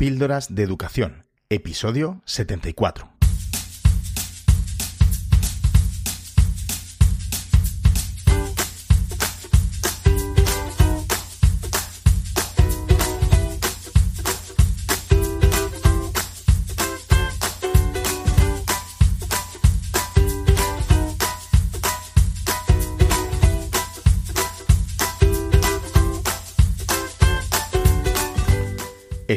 Píldoras de Educación, episodio 74.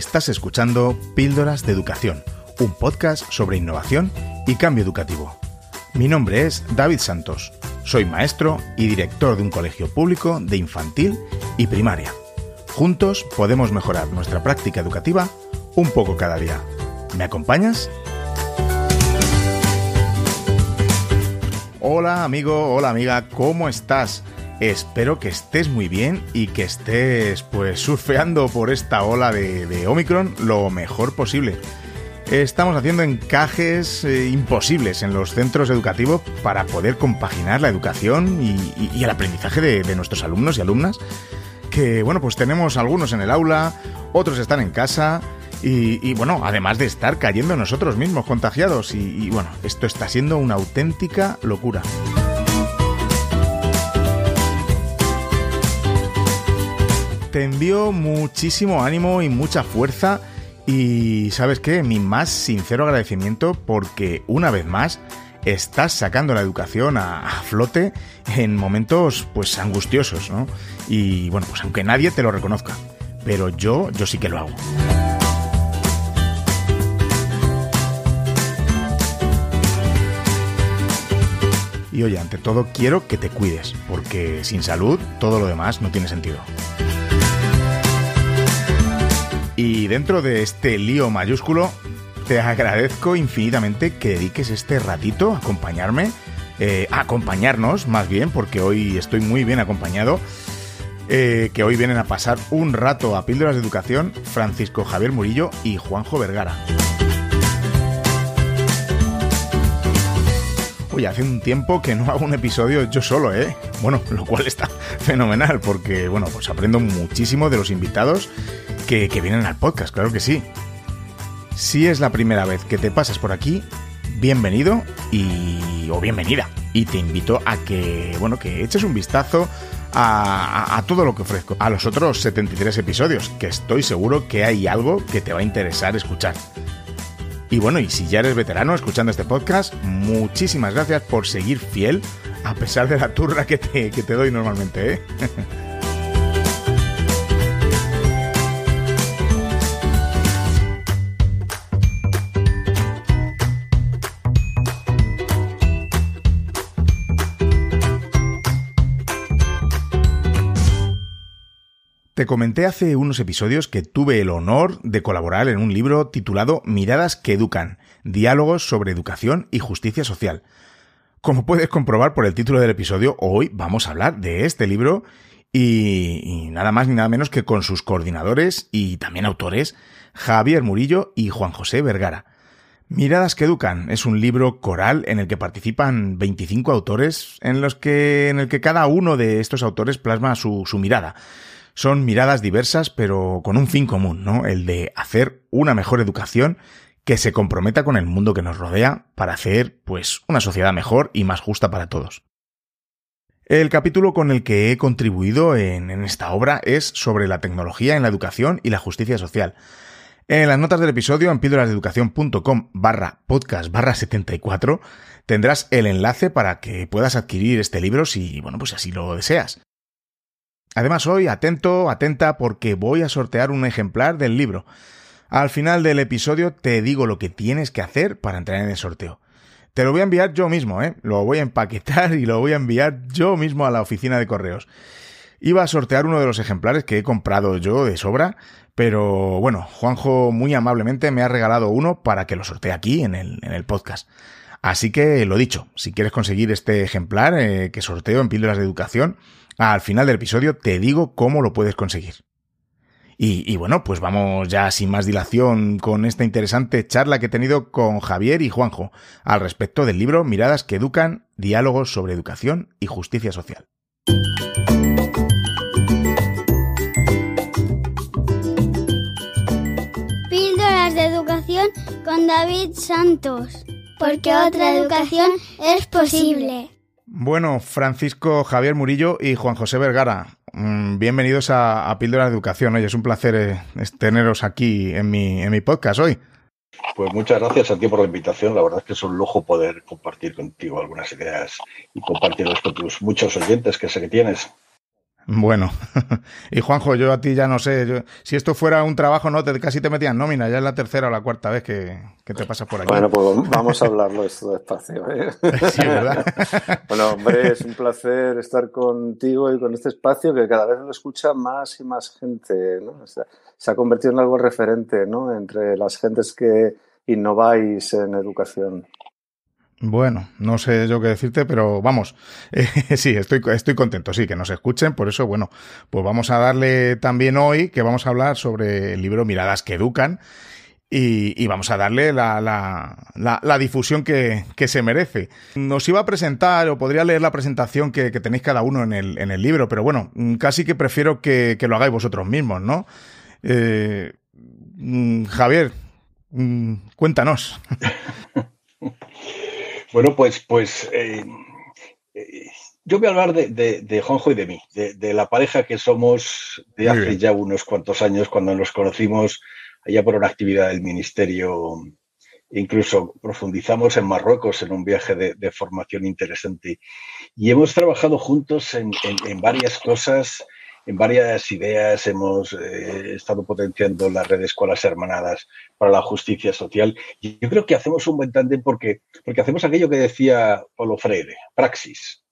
Estás escuchando Píldoras de Educación, un podcast sobre innovación y cambio educativo. Mi nombre es David Santos, soy maestro y director de un colegio público de infantil y primaria. Juntos podemos mejorar nuestra práctica educativa un poco cada día. ¿Me acompañas? Hola amigo, hola amiga, ¿cómo estás? Espero que estés muy bien y que estés pues surfeando por esta ola de, Omicron lo mejor posible. Estamos haciendo encajes eh, imposibles en los centros educativos para poder compaginar la educación y, el aprendizaje de, nuestros alumnos y alumnas. Que bueno, pues tenemos algunos en el aula, otros están en casa y, y bueno, además de estar cayendo nosotros mismos contagiados. y bueno, esto está siendo una auténtica locura. Envío muchísimo ánimo y mucha fuerza y sabes qué, mi más sincero agradecimiento porque una vez más estás sacando la educación a, flote en momentos pues angustiosos, ¿no? Y bueno, pues aunque nadie te lo reconozca, pero yo, yo sí que lo hago. Y oye, ante todo quiero que te cuides, porque sin salud todo lo demás no tiene sentido. Y dentro de este lío mayúsculo, te agradezco infinitamente que dediques este ratito a acompañarme, eh, a acompañarnos más bien, porque hoy estoy muy bien acompañado. Eh, que hoy vienen a pasar un rato a Píldoras de Educación Francisco Javier Murillo y Juanjo Vergara. Oye, hace un tiempo que no hago un episodio yo solo, ¿eh? Bueno, lo cual está fenomenal porque, bueno, pues aprendo muchísimo de los invitados que, vienen al podcast, claro que sí. Si es la primera vez que te pasas por aquí, bienvenido y o bienvenida. Y te invito a que, bueno, que eches un vistazo a, a, todo lo que ofrezco, a los otros 73 episodios, que estoy seguro que hay algo que te va a interesar escuchar. Y bueno, y si ya eres veterano escuchando este podcast, muchísimas gracias por seguir fiel, a pesar de la turra que te, que te doy normalmente, ¿eh? Te comenté hace unos episodios que tuve el honor de colaborar en un libro titulado Miradas que Educan, Diálogos sobre Educación y Justicia Social. Como puedes comprobar por el título del episodio, hoy vamos a hablar de este libro y, nada más ni nada menos que con sus coordinadores y también autores, Javier Murillo y Juan José Vergara. Miradas que educan es un libro coral en el que participan 25 autores, en los que, en el que cada uno de estos autores plasma su, su mirada son miradas diversas, pero con un fin común, ¿no? El de hacer una mejor educación que se comprometa con el mundo que nos rodea para hacer, pues, una sociedad mejor y más justa para todos. El capítulo con el que he contribuido en, esta obra es sobre la tecnología en la educación y la justicia social. En las notas del episodio, en píldorasdeeducación.com barra podcast barra 74, tendrás el enlace para que puedas adquirir este libro si, bueno, pues así lo deseas. Además hoy, atento, atenta, porque voy a sortear un ejemplar del libro. Al final del episodio te digo lo que tienes que hacer para entrar en el sorteo. Te lo voy a enviar yo mismo, ¿eh? Lo voy a empaquetar y lo voy a enviar yo mismo a la oficina de correos. Iba a sortear uno de los ejemplares que he comprado yo de sobra, pero bueno, Juanjo muy amablemente me ha regalado uno para que lo sortee aquí en el, en el podcast. Así que lo dicho, si quieres conseguir este ejemplar eh, que sorteo en Píldoras de Educación, al final del episodio te digo cómo lo puedes conseguir. Y, bueno, pues vamos ya sin más dilación con esta interesante charla que he tenido con Javier y Juanjo al respecto del libro Miradas que Educan, Diálogos sobre Educación y Justicia Social. educación con David Santos, porque otra educación es posible. Bueno, Francisco Javier Murillo y Juan José Vergara, mm, bienvenidos a, a Píldora de Educación. Oye, es un placer eh, teneros aquí en mi, en mi podcast hoy. Pues muchas gracias a ti por la invitación. La verdad es que es un lujo poder compartir contigo algunas ideas y compartirlas con tus muchos oyentes que sé que tienes. Bueno, y Juanjo, yo a ti ya no sé, si esto fuera un trabajo, no, te, casi te metían nómina, ya es la tercera o la cuarta vez que, te pasa por aquí. Bueno, pues vamos a hablarlo esto despacio. ¿eh? Sí, ¿verdad? bueno, hombre, es un placer estar contigo y con este espacio que cada vez lo escucha más y más gente, ¿no? se ha convertido en algo referente, ¿no? Entre las gentes que innováis en educación. Bueno, no sé yo qué decirte, pero vamos, eh, sí, estoy, estoy contento, sí, que nos escuchen, por eso, bueno, pues vamos a darle también hoy que vamos a hablar sobre el libro Miradas que Educan y, vamos a darle la, la, la, difusión que, que, se merece. Nos iba a presentar, o podría leer la presentación que, que tenéis cada uno en el, en el, libro, pero bueno, casi que prefiero que, lo hagáis vosotros mismos, ¿no? Eh, mm, Javier, mm, cuéntanos. Bueno, pues, pues eh, eh, yo voy a hablar de, de, Juanjo y de mí, de, la pareja que somos de hace ya unos cuantos años, cuando nos conocimos allá por una actividad del ministerio. Incluso profundizamos en Marruecos en un viaje de, formación interesante. Y hemos trabajado juntos en, en varias cosas en varias ideas hemos eh, estado potenciando la red de escuelas hermanadas para la justicia social. Y yo creo que hacemos un buen tándem porque, porque hacemos aquello que decía Paulo Freire, praxis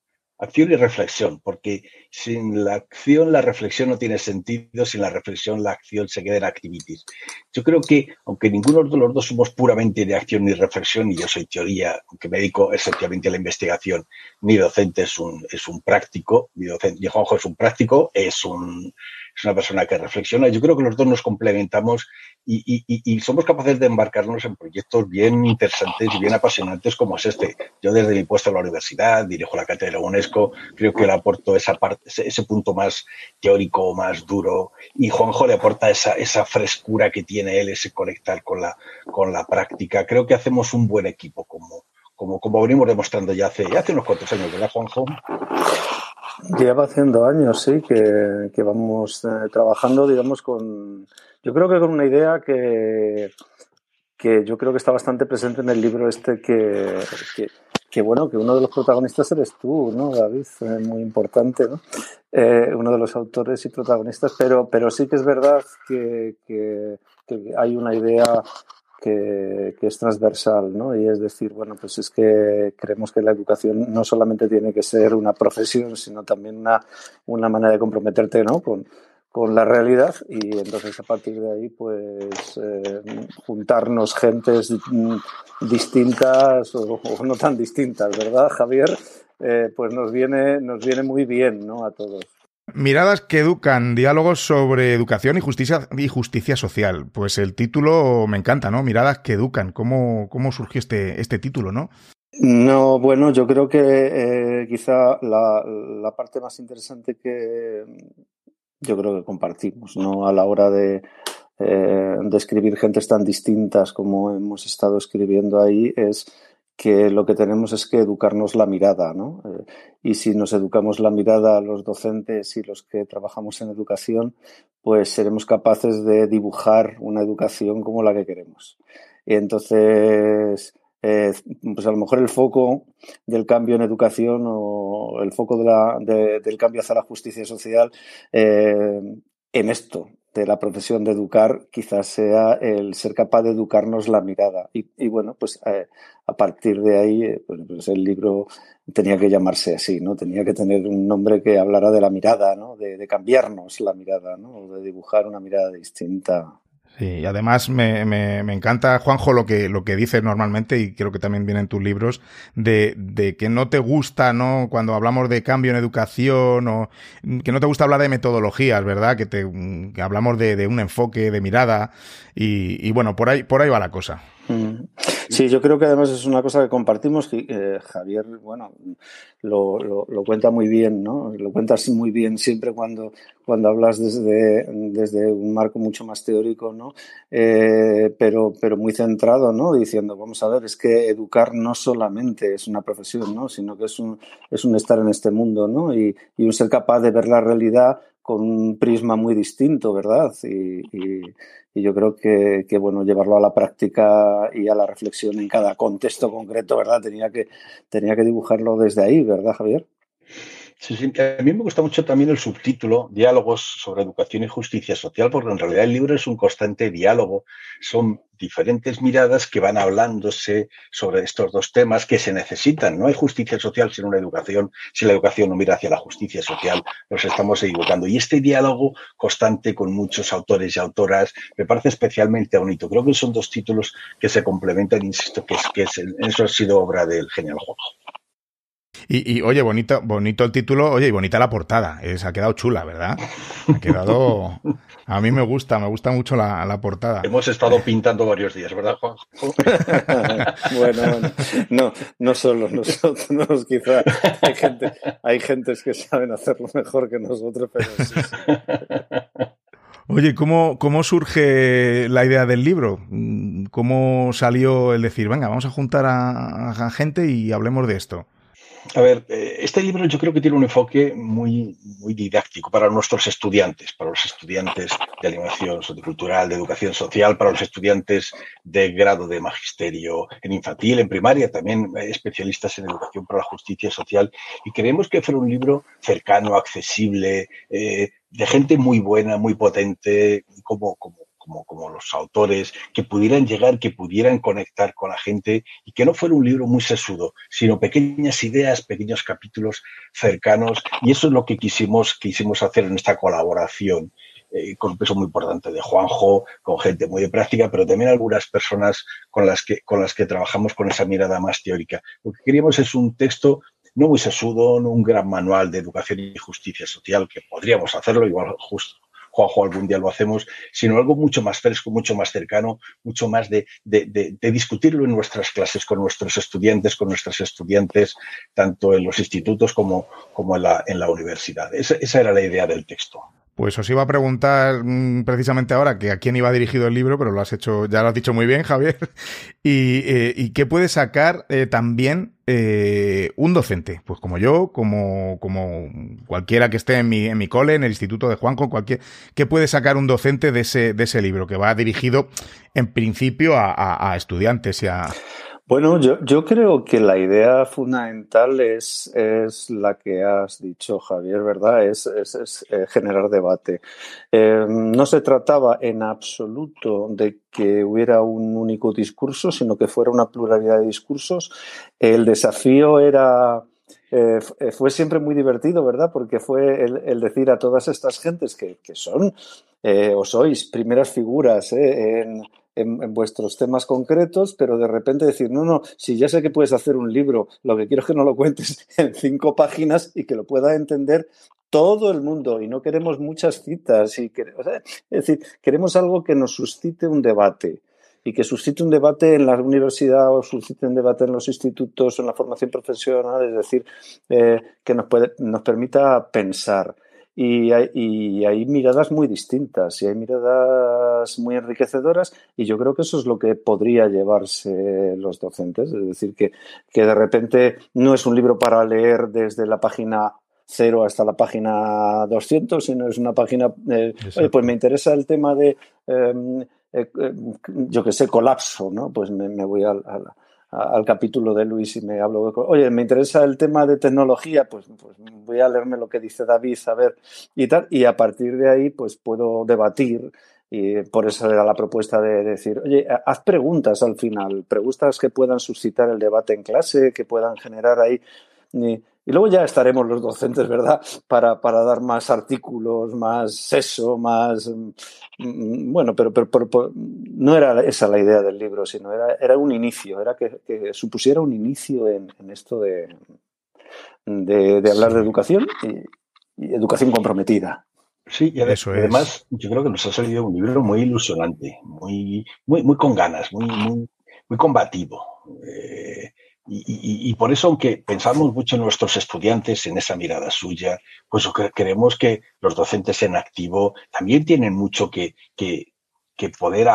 acción y reflexión, porque sin la acción la reflexión no tiene sentido, sin la reflexión la acción se queda en activities. Yo creo que, aunque ninguno de los dos somos puramente de acción ni reflexión, y yo soy teoría, aunque me dedico esencialmente a la investigación, mi docente es un, es un práctico, mi docente, Juanjo es un práctico, es un, es una persona que reflexiona. Yo creo que los dos nos complementamos y, somos capaces de embarcarnos en proyectos bien interesantes y bien apasionantes como es este. Yo desde mi puesto en la universidad, dirijo la cátedra UNESCO, creo que le aporto esa parte, ese, punto más teórico, más duro, y Juanjo le aporta esa, esa frescura que tiene él, ese conectar con la, con la práctica. Creo que hacemos un buen equipo como, como, como venimos demostrando ya hace, ya hace unos cuantos años, ¿verdad, Juanjo? Lleva haciendo años, sí, que, que vamos eh, trabajando, digamos, con. Yo creo que con una idea que, que yo creo que está bastante presente en el libro este, que, que, bueno, que uno de los protagonistas eres tú, ¿no, David? Eh, muy importante, ¿no? Eh, uno de los autores y protagonistas, pero, pero sí que es verdad que, que hay una idea que, es transversal, ¿no? Y es decir, bueno, pues es que creemos que la educación no solamente tiene que ser una profesión, sino también una, una manera de comprometerte, ¿no? Con, con la realidad y entonces a partir de ahí pues eh, juntarnos gentes distintas o, no tan distintas, ¿verdad, Javier? Eh, pues nos viene, nos viene muy bien, ¿no? A todos. Miradas que educan, diálogos sobre educación y justicia, y justicia social. Pues el título me encanta, ¿no? Miradas que educan. ¿Cómo, cómo surgió este, este título, no? No, bueno, yo creo que eh, quizá la, parte más interesante que yo creo que compartimos, ¿no? A la hora de, eh, de escribir gentes tan distintas como hemos estado escribiendo ahí es que lo que tenemos es que educarnos la mirada, ¿no? Eh, y si nos educamos la mirada los docentes y los que trabajamos en educación, pues seremos capaces de dibujar una educación como la que queremos. Y entonces, eh, pues a lo mejor el foco del cambio en educación o el foco de la, del cambio hacia la justicia social eh, en esto, de la profesión de educar quizás sea el ser capaz de educarnos la mirada. Y, bueno, pues eh, a partir de ahí, eh, pues, el libro tenía que llamarse así, ¿no? Tenía que tener un nombre que hablara de la mirada, ¿no? De cambiarnos la mirada, ¿no? De dibujar una mirada distinta Sí, y además me, me, me, encanta, Juanjo, lo que, lo que dices normalmente, y creo que también viene en tus libros, de, de que no te gusta, ¿no? Cuando hablamos de cambio en educación, o que no te gusta hablar de metodologías, ¿verdad? Que, te, hablamos de, de, un enfoque, de mirada, y, y, bueno, por ahí, por ahí va la cosa. Mm. Sí, yo creo que además es una cosa que compartimos. Eh, Javier, bueno, lo, lo, cuenta muy bien, ¿no? Lo cuentas muy bien siempre cuando, cuando hablas desde, desde un marco mucho más teórico, ¿no? Eh, pero, pero muy centrado, ¿no? Diciendo, vamos a ver, es que educar no solamente es una profesión, ¿no? Sino que es un, es un estar en este mundo, ¿no? Y, y un ser capaz de ver la realidad con un prisma muy distinto, ¿verdad? Y, yo creo que, bueno, llevarlo a la práctica y a la reflexión en cada contexto concreto, ¿verdad? Tenía que, tenía que dibujarlo desde ahí, ¿verdad, Javier? Sí, sí, a mí me gusta mucho también el subtítulo, Diálogos sobre Educación y Justicia Social, porque en realidad el libro es un constante diálogo. Son diferentes miradas que van hablándose sobre estos dos temas que se necesitan. No hay justicia social sin una educación. Si la educación no mira hacia la justicia social, nos estamos equivocando. Y este diálogo constante con muchos autores y autoras me parece especialmente bonito. Creo que son dos títulos que se complementan, insisto, que, es, que es, eso ha sido obra del genial juego. Y, oye, bonito, bonito el título, oye, y bonita la portada. Ha quedado chula, ¿verdad? Ha quedado. A mí me gusta, me gusta mucho la, portada. Hemos estado pintando varios días, ¿verdad, Juan? bueno, bueno, no, no solo nosotros, quizá hay gente, hay gentes que saben hacerlo mejor que nosotros, pero sí. Oye, ¿cómo, ¿cómo surge la idea del libro? ¿Cómo salió el decir, venga, vamos a juntar a gente y hablemos de esto? A ver, eh, este libro yo creo que tiene un enfoque muy, muy didáctico para nuestros estudiantes, para los estudiantes de animación sociocultural, de educación social, para los estudiantes de grado de magisterio en infantil, en primaria, también especialistas en educación para la justicia social. Y creemos que fue un libro cercano, accesible, eh, de gente muy buena, muy potente, como, como como, como los autores, que pudieran llegar, que pudieran conectar con la gente y que no fuera un libro muy sesudo, sino pequeñas ideas, pequeños capítulos cercanos. Y eso es lo que quisimos, quisimos hacer en esta colaboración. Eh, con un peso muy importante de Juanjo, con gente muy de práctica, pero también algunas personas con las que, con las que trabajamos con esa mirada más teórica. Lo que queríamos es un texto no muy sesudo, no un gran manual de educación y justicia social, que podríamos hacerlo igual justo Juanjo, algún día lo hacemos, sino algo mucho más fresco, mucho más cercano, mucho más de, discutirlo en nuestras clases con nuestros estudiantes, con nuestras estudiantes, tanto en los institutos como, como en, la, en la universidad. esa era la idea del texto. Pues os iba a preguntar mm, precisamente ahora que a quién iba dirigido el libro, pero lo has hecho, ya lo has dicho muy bien, Javier. Y, eh, qué puede sacar eh, también eh, un docente, pues como yo, como, como cualquiera que esté en mi, en mi cole, en el Instituto de Juanco, cualquier, ¿qué puede sacar un docente de ese, de ese libro que va dirigido en principio a estudiantes y a, bueno, yo, yo creo que la idea fundamental es, es la que has dicho, Javier, ¿verdad? Es, es, eh, generar debate. Eh, no se trataba en absoluto de que hubiera un único discurso, sino que fuera una pluralidad de discursos. El desafío era... Eh, fue siempre muy divertido, ¿verdad? Porque fue el, decir a todas estas gentes que, que son o sois primeras figuras en, en, vuestros temas concretos, pero de repente decir, no, no, si ya sé que puedes hacer un libro, lo que quiero es que no lo cuentes en cinco páginas y que lo pueda entender todo el mundo y no queremos muchas citas. Y es decir, queremos algo que nos suscite un debate y que suscite un debate en la universidad o suscite un debate en los institutos o en la formación profesional, es decir, eh, que nos, puede, nos permita pensar. Y hay, miradas muy distintas y hay miradas muy enriquecedoras y yo creo que eso es lo que podría llevarse los docentes, es decir, que, que de repente no es un libro para leer desde la página cero hasta la página 200, sino es una página, eh, pues me interesa el tema de, em, eh, eh, yo que sé, colapso, ¿no? Pues me, voy al, al capítulo de Luis y me hablo, oye, me interesa el tema de tecnología, pues, pues, voy a leerme lo que dice David, a ver, y tal, y a partir de ahí, pues puedo debatir, y por eso era la propuesta de decir, oye, haz preguntas al final, preguntas que puedan suscitar el debate en clase, que puedan generar ahí luego ya estaremos los docentes, ¿verdad? Para, dar más artículos, más eso, más... Mm, bueno, pero, pero, no era esa la idea del libro, sino era, era un inicio, era que, supusiera un inicio en, esto de, de, hablar de educación y, educación comprometida. Sí, y además yo creo que nos ha salido un libro muy ilusionante, muy, muy, muy con ganas, muy, muy, muy combativo. Eh, y, por eso, aunque pensamos mucho en nuestros estudiantes, en esa mirada suya, pues creemos que los docentes en activo también tienen mucho que, que, poder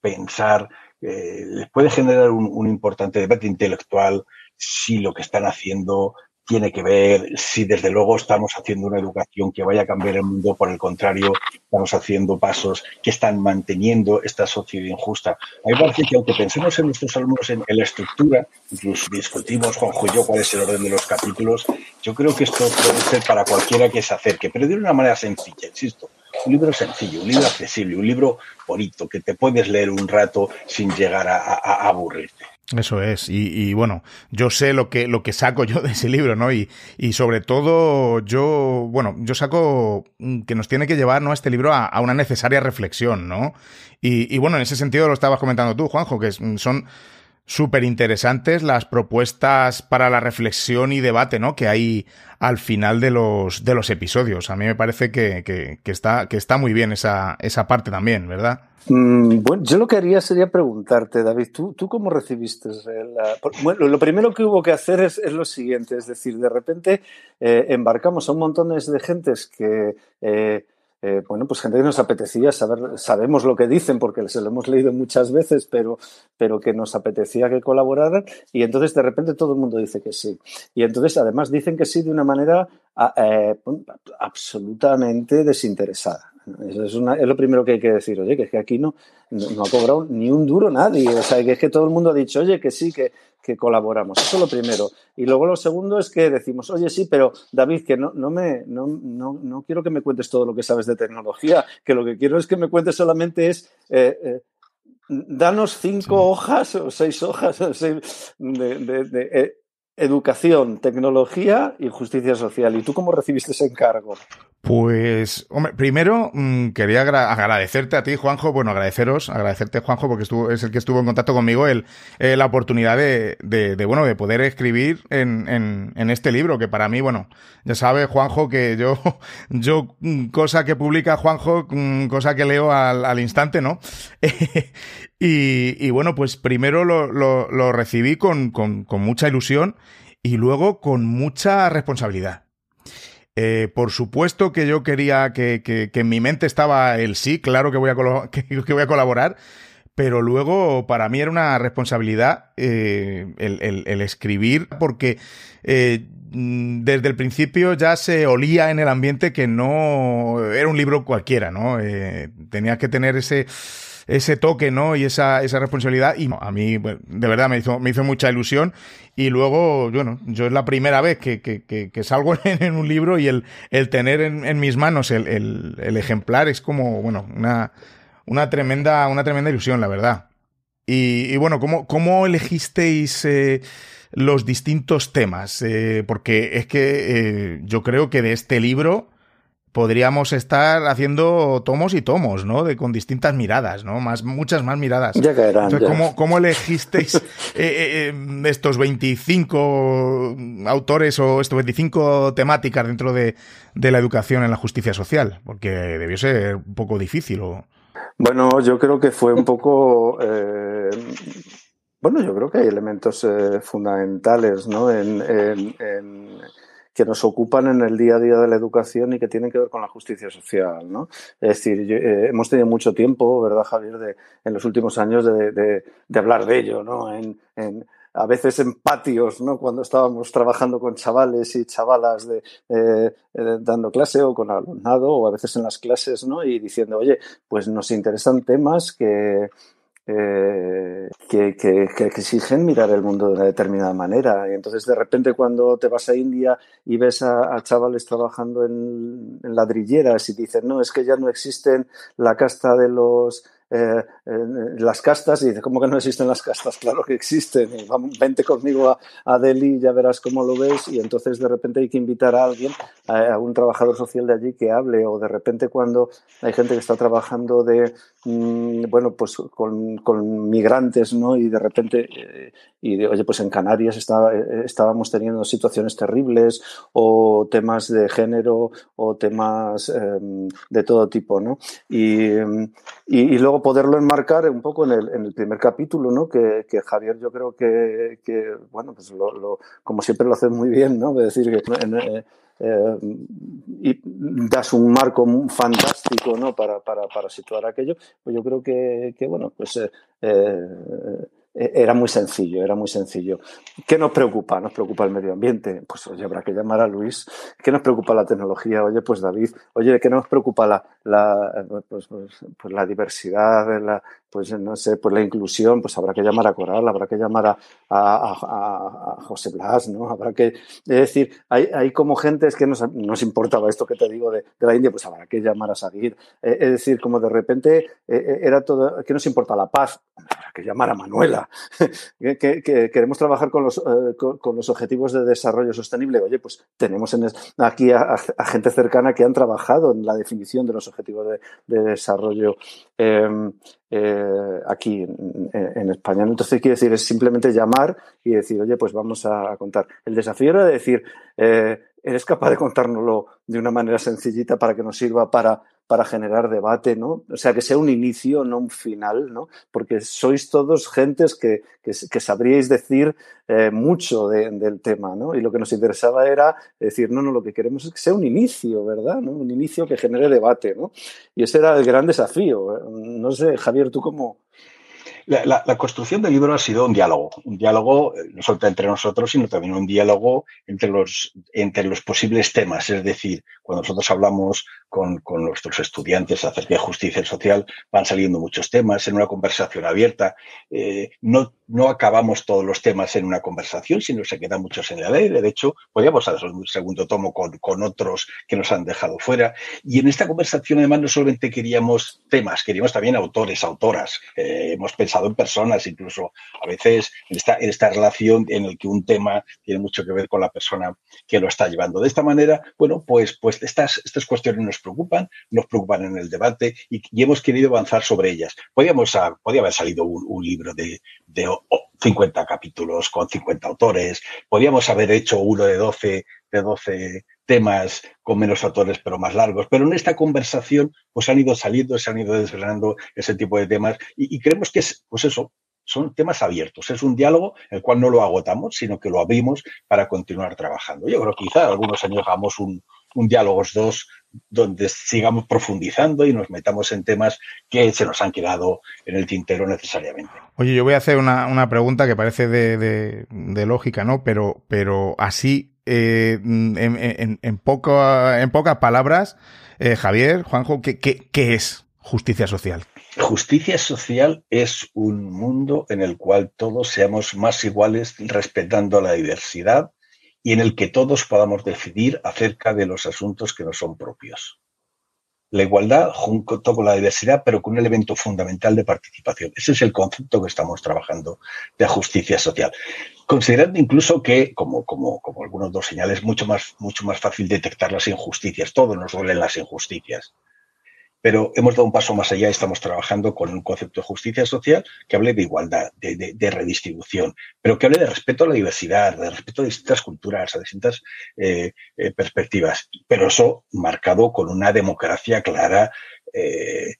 pensar. les puede generar un importante debate intelectual si lo que están haciendo tiene que ver si desde luego estamos haciendo una educación que vaya a cambiar el mundo, por el contrario, estamos haciendo pasos que están manteniendo esta sociedad injusta. Hay parece que aunque pensemos en nuestros alumnos en, la estructura, incluso discutimos, Juanjo y yo, cuál es el orden de los capítulos, yo creo que esto puede ser para cualquiera que se acerque, pero de una manera sencilla, insisto. Un libro sencillo, un libro accesible, un libro bonito, que te puedes leer un rato sin llegar a aburrirte. Eso es, y, bueno, yo sé lo que, lo que saco yo de ese libro, ¿no? Y, y sobre todo, yo, bueno, yo saco que nos tiene que llevar, ¿no? A este libro a, una necesaria reflexión, ¿no? Y, y, bueno, en ese sentido lo estabas comentando tú, Juanjo, que son súper interesantes las propuestas para la reflexión y debate, ¿no? Que hay al final de los, de los episodios. A mí me parece que, que, está, que está muy bien esa, esa parte también, ¿verdad? Mm, bueno, yo lo que haría sería preguntarte, David, ¿tú, tú cómo recibiste la... Bueno, lo primero que hubo que hacer es, lo siguiente, es decir, de repente eh, embarcamos a un montón de gentes que... Eh, eh, bueno, pues gente que nos apetecía saber, sabemos lo que dicen porque se lo hemos leído muchas veces, pero, pero que nos apetecía que colaboraran y entonces de repente todo el mundo dice que sí. Y entonces además dicen que sí de una manera absolutamente desinteresada. Eso es, es, lo primero que hay que decir, oye, que es que aquí no, no, ha cobrado ni un duro nadie, o sea, que es que todo el mundo ha dicho, oye, que sí, que, que colaboramos. Eso es lo primero. Y luego lo segundo es que decimos, oye, sí, pero David, que no, no, me, no, no, no quiero que me cuentes todo lo que sabes de tecnología, que lo que quiero es que me cuentes solamente es... Eh, eh, danos cinco hojas o seis hojas de, de, eh, educación, tecnología y justicia social. ¿Y tú cómo recibiste ese encargo? Pues, hombre, primero mm, quería agradecerte a ti, Juanjo, bueno, agradeceros, agradecerte, Juanjo, porque estuvo, es el que estuvo en contacto conmigo, el, eh, la oportunidad de, de, bueno, de poder escribir en, en, en, este libro, que para mí, bueno, ya sabes, Juanjo, que yo, yo, mm, cosa que publica Juanjo, mm, cosa que leo al, al instante, ¿no? y, y, bueno, pues primero lo, lo, lo recibí con, con, con mucha ilusión y luego con mucha responsabilidad. Eh, por supuesto que yo quería que, que, en mi mente estaba el sí, claro que voy a, que, voy a colaborar, pero luego para mí era una responsabilidad eh, el, escribir porque eh, desde el principio ya se olía en el ambiente que no era un libro cualquiera, ¿no? tenía que tener ese ese toque, ¿no? Y esa, esa responsabilidad. Y a mí, de verdad, me hizo, me hizo mucha ilusión. Y luego, bueno, yo es la primera vez que, que, que, salgo en, un libro y el, el tener en, en mis manos el, el, el, ejemplar es como, bueno, una, una, tremenda, una tremenda ilusión, la verdad. Y, y bueno, ¿cómo, cómo elegisteis eh, los distintos temas? Eh, porque es que eh, yo creo que de este libro podríamos estar haciendo tomos y tomos, ¿no? De, con distintas miradas, ¿no? Más, muchas más miradas. Ya caerán. Entonces, ¿cómo, elegisteis eh, eh, eh, estos 25 autores o estos 25 temáticas dentro de, de, la educación en la justicia social? Porque debió ser un poco difícil. ¿o? Bueno, yo creo que fue un poco... bueno, yo creo que hay elementos fundamentales, ¿no? en, en que nos ocupan en el día a día de la educación y que tienen que ver con la justicia social, ¿no? Es decir, eh, hemos tenido mucho tiempo, ¿verdad, Javier, de, en los últimos años de, hablar de ello, ¿no? En, a veces en patios, ¿no? Cuando estábamos trabajando con chavales y chavalas de, eh, dando clase o con alumnado o a veces en las clases, ¿no? Y diciendo, oye, pues nos interesan temas que, eh, que, que, que, exigen mirar el mundo de una determinada manera. Y entonces, de repente, cuando te vas a India y ves a, a chavales trabajando en, en, ladrilleras y dicen, no, es que ya no existen la casta de los eh, las castas y dice, ¿cómo que no existen las castas? Claro que existen. Y vente conmigo a, a, Delhi ya verás cómo lo ves. Y entonces de repente hay que invitar a alguien, a, un trabajador social de allí que hable. O de repente cuando hay gente que está trabajando de, mm, bueno, pues con, con, migrantes, ¿no? Y de repente, eh, y de, oye, pues en Canarias eh, estábamos teniendo situaciones terribles o temas de género o temas em, de todo tipo, ¿no? Y, y, y luego poderlo enmarcar un poco en el, en el primer capítulo, ¿no? Que, que, Javier yo creo que, que bueno, pues lo, como siempre lo hace muy bien, ¿no? Es decir, que eh, eh, y das un marco fantástico, ¿no? Para, para, para situar aquello, pues yo creo que, que bueno, pues eh, era muy sencillo, era muy sencillo. ¿Qué nos preocupa? ¿Nos preocupa el medio ambiente? Pues oye, habrá que llamar a Luis. ¿Qué nos preocupa la tecnología? Oye, pues David. Oye, ¿qué nos preocupa la, la, pues, pues, pues la diversidad, la, pues no sé, pues la inclusión? Pues habrá que llamar a Coral, habrá que llamar a, José Blas, ¿no? Habrá que, es decir, hay, hay como gentes que nos, importaba esto que te digo de, de la India, pues habrá que llamar a seguir. Eh, es decir, como de repente eh, era todo, ¿qué nos importa la paz? Habrá que llamar a Manuela que, queremos trabajar con los, eh, con, los objetivos de desarrollo sostenible. Oye, pues tenemos aquí a, gente cercana que han trabajado en la definición de los objetivos de, desarrollo em, eh, aquí en, España. Entonces, quiero decir, es simplemente llamar y decir, oye, pues vamos a, contar. El desafío era decir, eh, ¿eres capaz de contárnoslo de una manera sencillita para que nos sirva para para generar debate, ¿no? O sea, que sea un inicio, no un final, ¿no? Porque sois todos gentes que, que, sabríais decir eh, mucho del tema, ¿no? Y lo que nos interesaba era decir, no, no, lo que queremos es que sea un inicio, ¿verdad? Un inicio que genere debate, ¿no? Y ese era el gran desafío. No sé, Javier, ¿tú cómo, la, construcción del libro ha sido un diálogo, un diálogo eh, no solo entre nosotros, sino también un diálogo entre los, entre los posibles temas. Es decir, cuando nosotros hablamos con, con nuestros estudiantes acerca de justicia social, van saliendo muchos temas en una conversación abierta. Eh, no, no acabamos todos los temas en una conversación, sino se quedan muchos en el aire. De hecho, podríamos hacer un segundo tomo con, con otros que nos han dejado fuera. Y en esta conversación, además, no solamente queríamos temas, queríamos también autores, autoras. Eh, hemos pensado en personas, incluso a veces en esta, en esta relación en el que un tema tiene mucho que ver con la persona que lo está llevando. De esta manera, bueno, pues, pues estas, estas cuestiones nos preocupan, nos preocupan en el debate y, hemos querido avanzar sobre ellas. Podríamos, podría haber salido un, libro de, de 50 capítulos con 50 autores, podríamos haber hecho uno de 12 de 12 temas con menos autores pero más largos. Pero en esta conversación pues han ido saliendo, se han ido desvelando ese tipo de temas y, creemos que es, pues eso, son temas abiertos. Es un diálogo el cual no lo agotamos, sino que lo abrimos para continuar trabajando. Yo creo que quizá algunos años hagamos un, un diálogos dos donde sigamos profundizando y nos metamos en temas que se nos han quedado en el tintero necesariamente. Oye, yo voy a hacer una, una pregunta que parece de, de, de, lógica, ¿no? Pero, pero así eh, en, en, en, pocas palabras, eh, Javier, Juanjo, ¿qué, qué, es justicia social? Justicia social es un mundo en el cual todos seamos más iguales respetando la diversidad y en el que todos podamos decidir acerca de los asuntos que nos son propios la igualdad junto con la diversidad, pero con un elemento fundamental de participación. Ese es el concepto que estamos trabajando de justicia social. Considerando incluso que, como, como, como algunos dos señales, mucho más, mucho más fácil detectar las injusticias. Todos nos duelen las injusticias pero hemos dado un paso más allá y estamos trabajando con un concepto de justicia social que hable de igualdad, de, redistribución, pero que hable de respeto a la diversidad, de respeto a distintas culturas, a distintas eh, eh, perspectivas, pero eso marcado con una democracia clara. Eh,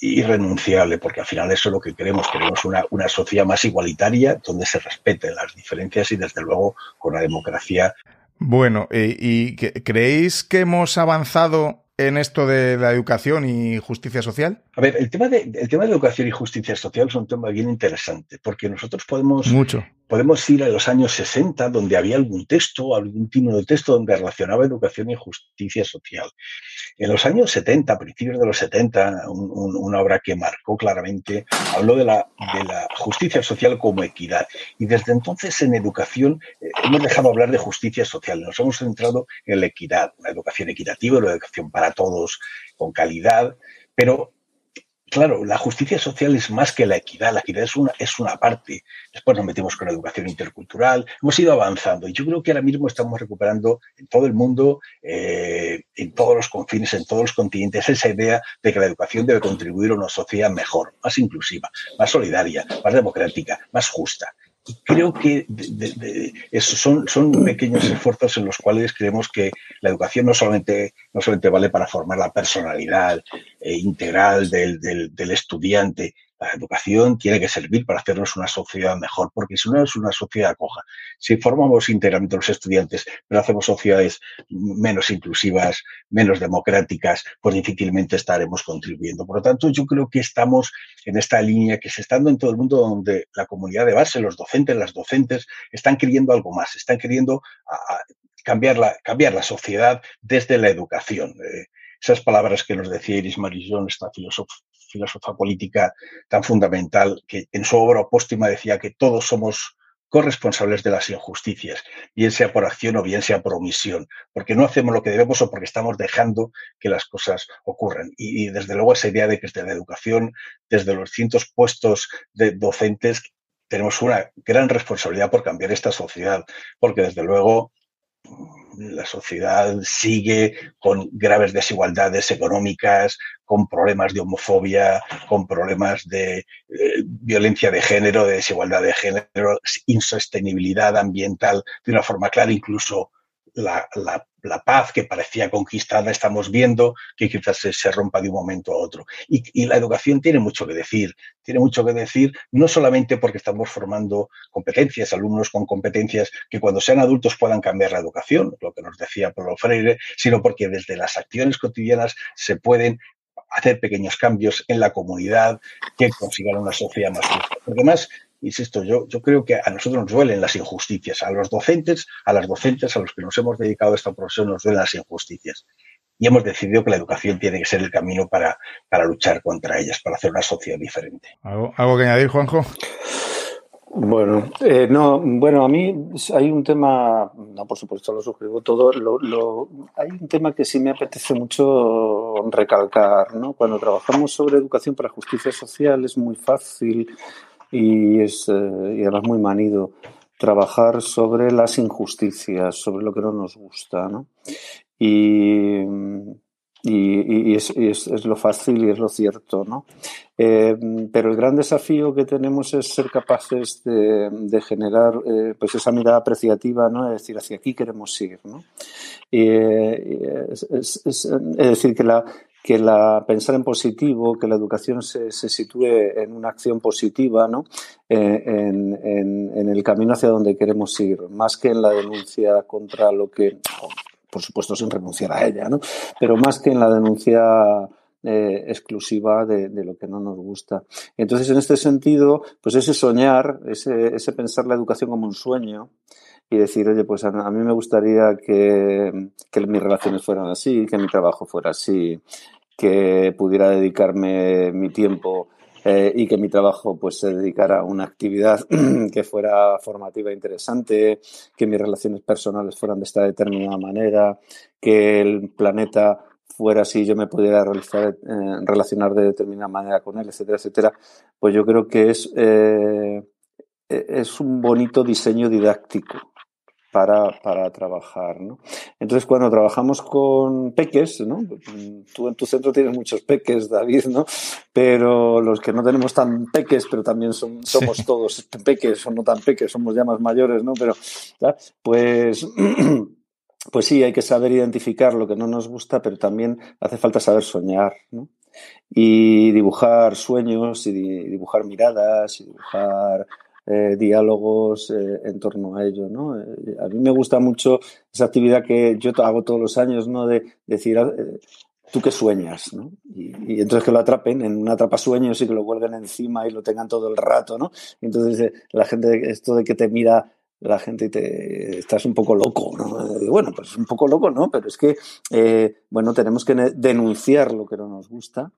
irrenunciable, porque al final eso es lo que queremos. Queremos una sociedad más igualitaria, donde se respeten las diferencias y, desde luego, con la democracia. Bueno, ¿y creéis que hemos avanzado en esto de la educación y justicia social? A ver, el tema de, el tema de educación y justicia social es un tema bien interesante, porque nosotros podemos, Mucho. podemos ir a los años 60, donde había algún texto, algún tipo de texto donde relacionaba educación y justicia social. En los años 70, a principios de los 70, una obra que marcó claramente, habló de la, de la justicia social como equidad. Y desde entonces en educación eh, hemos dejado de hablar de justicia social, nos hemos centrado en la equidad, una educación equitativa, una educación para todos, con calidad, pero claro, la justicia social es más que la equidad, la equidad es una, es una parte. Después nos metemos con la educación intercultural, hemos ido avanzando y yo creo que ahora mismo estamos recuperando en todo el mundo, eh, en todos los confines, en todos los continentes, esa idea de que la educación debe contribuir a una sociedad mejor, más inclusiva, más solidaria, más democrática, más justa. Creo que son, son pequeños esfuerzos en los cuales creemos que la educación no solamente, no solamente vale para formar la personalidad eh, integral del, del estudiante, la educación tiene que servir para hacernos una sociedad mejor, porque si no es una sociedad coja, si formamos íntegramente los estudiantes, pero hacemos sociedades menos inclusivas, menos democráticas, pues difícilmente estaremos contribuyendo. Por lo tanto, yo creo que estamos en esta línea que se está dando en todo el mundo donde la comunidad de base, los docentes, las docentes, están queriendo algo más, están queriendo cambiar, la, cambiar la sociedad desde la educación. Eh, esas palabras que nos decía Iris Marillón, esta filósofa, política tan fundamental, que en su obra póstuma decía que todos somos corresponsables de las injusticias, bien sea por acción o bien sea por omisión, porque no hacemos lo que debemos o porque estamos dejando que las cosas ocurran. Y, desde luego esa idea de que desde la educación, desde los cientos puestos de docentes, tenemos una gran responsabilidad por cambiar esta sociedad, porque desde luego la sociedad sigue con graves desigualdades económicas, con problemas de homofobia, con problemas de eh, violencia de género, de desigualdad de género, insostenibilidad ambiental de una forma clara, incluso la, paz que parecía conquistada, estamos viendo que quizás se, rompa de un momento a otro. Y, la educación tiene mucho que decir, tiene mucho que decir, no solamente porque estamos formando competencias, alumnos con competencias que cuando sean adultos puedan cambiar la educación, lo que nos decía Paulo Freire, sino porque desde las acciones cotidianas se pueden hacer pequeños cambios en la comunidad que consigan una sociedad más justa. Además, insisto, yo, yo creo que a nosotros nos duelen las injusticias, a los docentes, a las docentes, a los que nos hemos dedicado a esta profesión, nos duelen las injusticias. Y hemos decidido que la educación tiene que ser el camino para, para luchar contra ellas, para hacer una sociedad diferente. ¿Algo, algo que añadir, Juanjo? Bueno, eh, no, bueno, a mí hay un tema, no, por supuesto lo suscribo todo, lo, hay un tema que sí me apetece mucho recalcar, ¿no? Cuando trabajamos sobre educación para justicia social es muy fácil y es eh, y además muy manido trabajar sobre las injusticias, sobre lo que no nos gusta, ¿no? Y, y, es, es, lo fácil y es lo cierto, ¿no? Eh, pero el gran desafío que tenemos es ser capaces de, generar eh, pues esa mirada apreciativa, ¿no? Es decir, hacia aquí queremos ir, ¿no? es, es, decir, que la, que la pensar en positivo, que la educación se, se sitúe en una acción positiva, ¿no? Eh, en, en, el camino hacia donde queremos ir, más que en la denuncia contra lo que, por supuesto, sin renunciar a ella, ¿no? Pero más que en la denuncia eh, exclusiva de, de, lo que no nos gusta. Entonces, en este sentido, pues ese soñar, ese, ese pensar la educación como un sueño, y decir, oye, pues a, mí me gustaría que, mis relaciones fueran así, que mi trabajo fuera así, que pudiera dedicarme mi tiempo eh, y que mi trabajo pues se dedicara a una actividad que fuera formativa e interesante, que mis relaciones personales fueran de esta determinada manera, que el planeta fuera así, yo me pudiera eh, relacionar de determinada manera con él, etcétera, etcétera, pues yo creo que es, eh, e-, es un bonito diseño didáctico para, para trabajar. ¿no? Entonces, cuando trabajamos con peques, ¿no? tú en tu centro tienes muchos peques, David, ¿no? pero los que no tenemos tan peques, pero también son, somos todos peques o no tan peques, somos ya más mayores, ¿no? pero pues... Pues sí, hay que saber identificar lo que no nos gusta, pero también hace falta saber soñar, ¿no? Y dibujar sueños, y dibujar miradas, y dibujar eh, diálogos eh, en torno a ello, ¿no? Eh, a mí me gusta mucho esa actividad que yo hago todos los años, ¿no? De, decir, ah, tú qué sueñas, ¿no? Y, entonces que lo atrapen en una atrapa sueños y que lo vuelven encima y lo tengan todo el rato, ¿no? entonces la gente, esto de que te mira la gente y te estás un poco loco, ¿no? bueno, pues un poco loco, ¿no? Pero es que, bueno, tenemos que denunciar lo que no nos gusta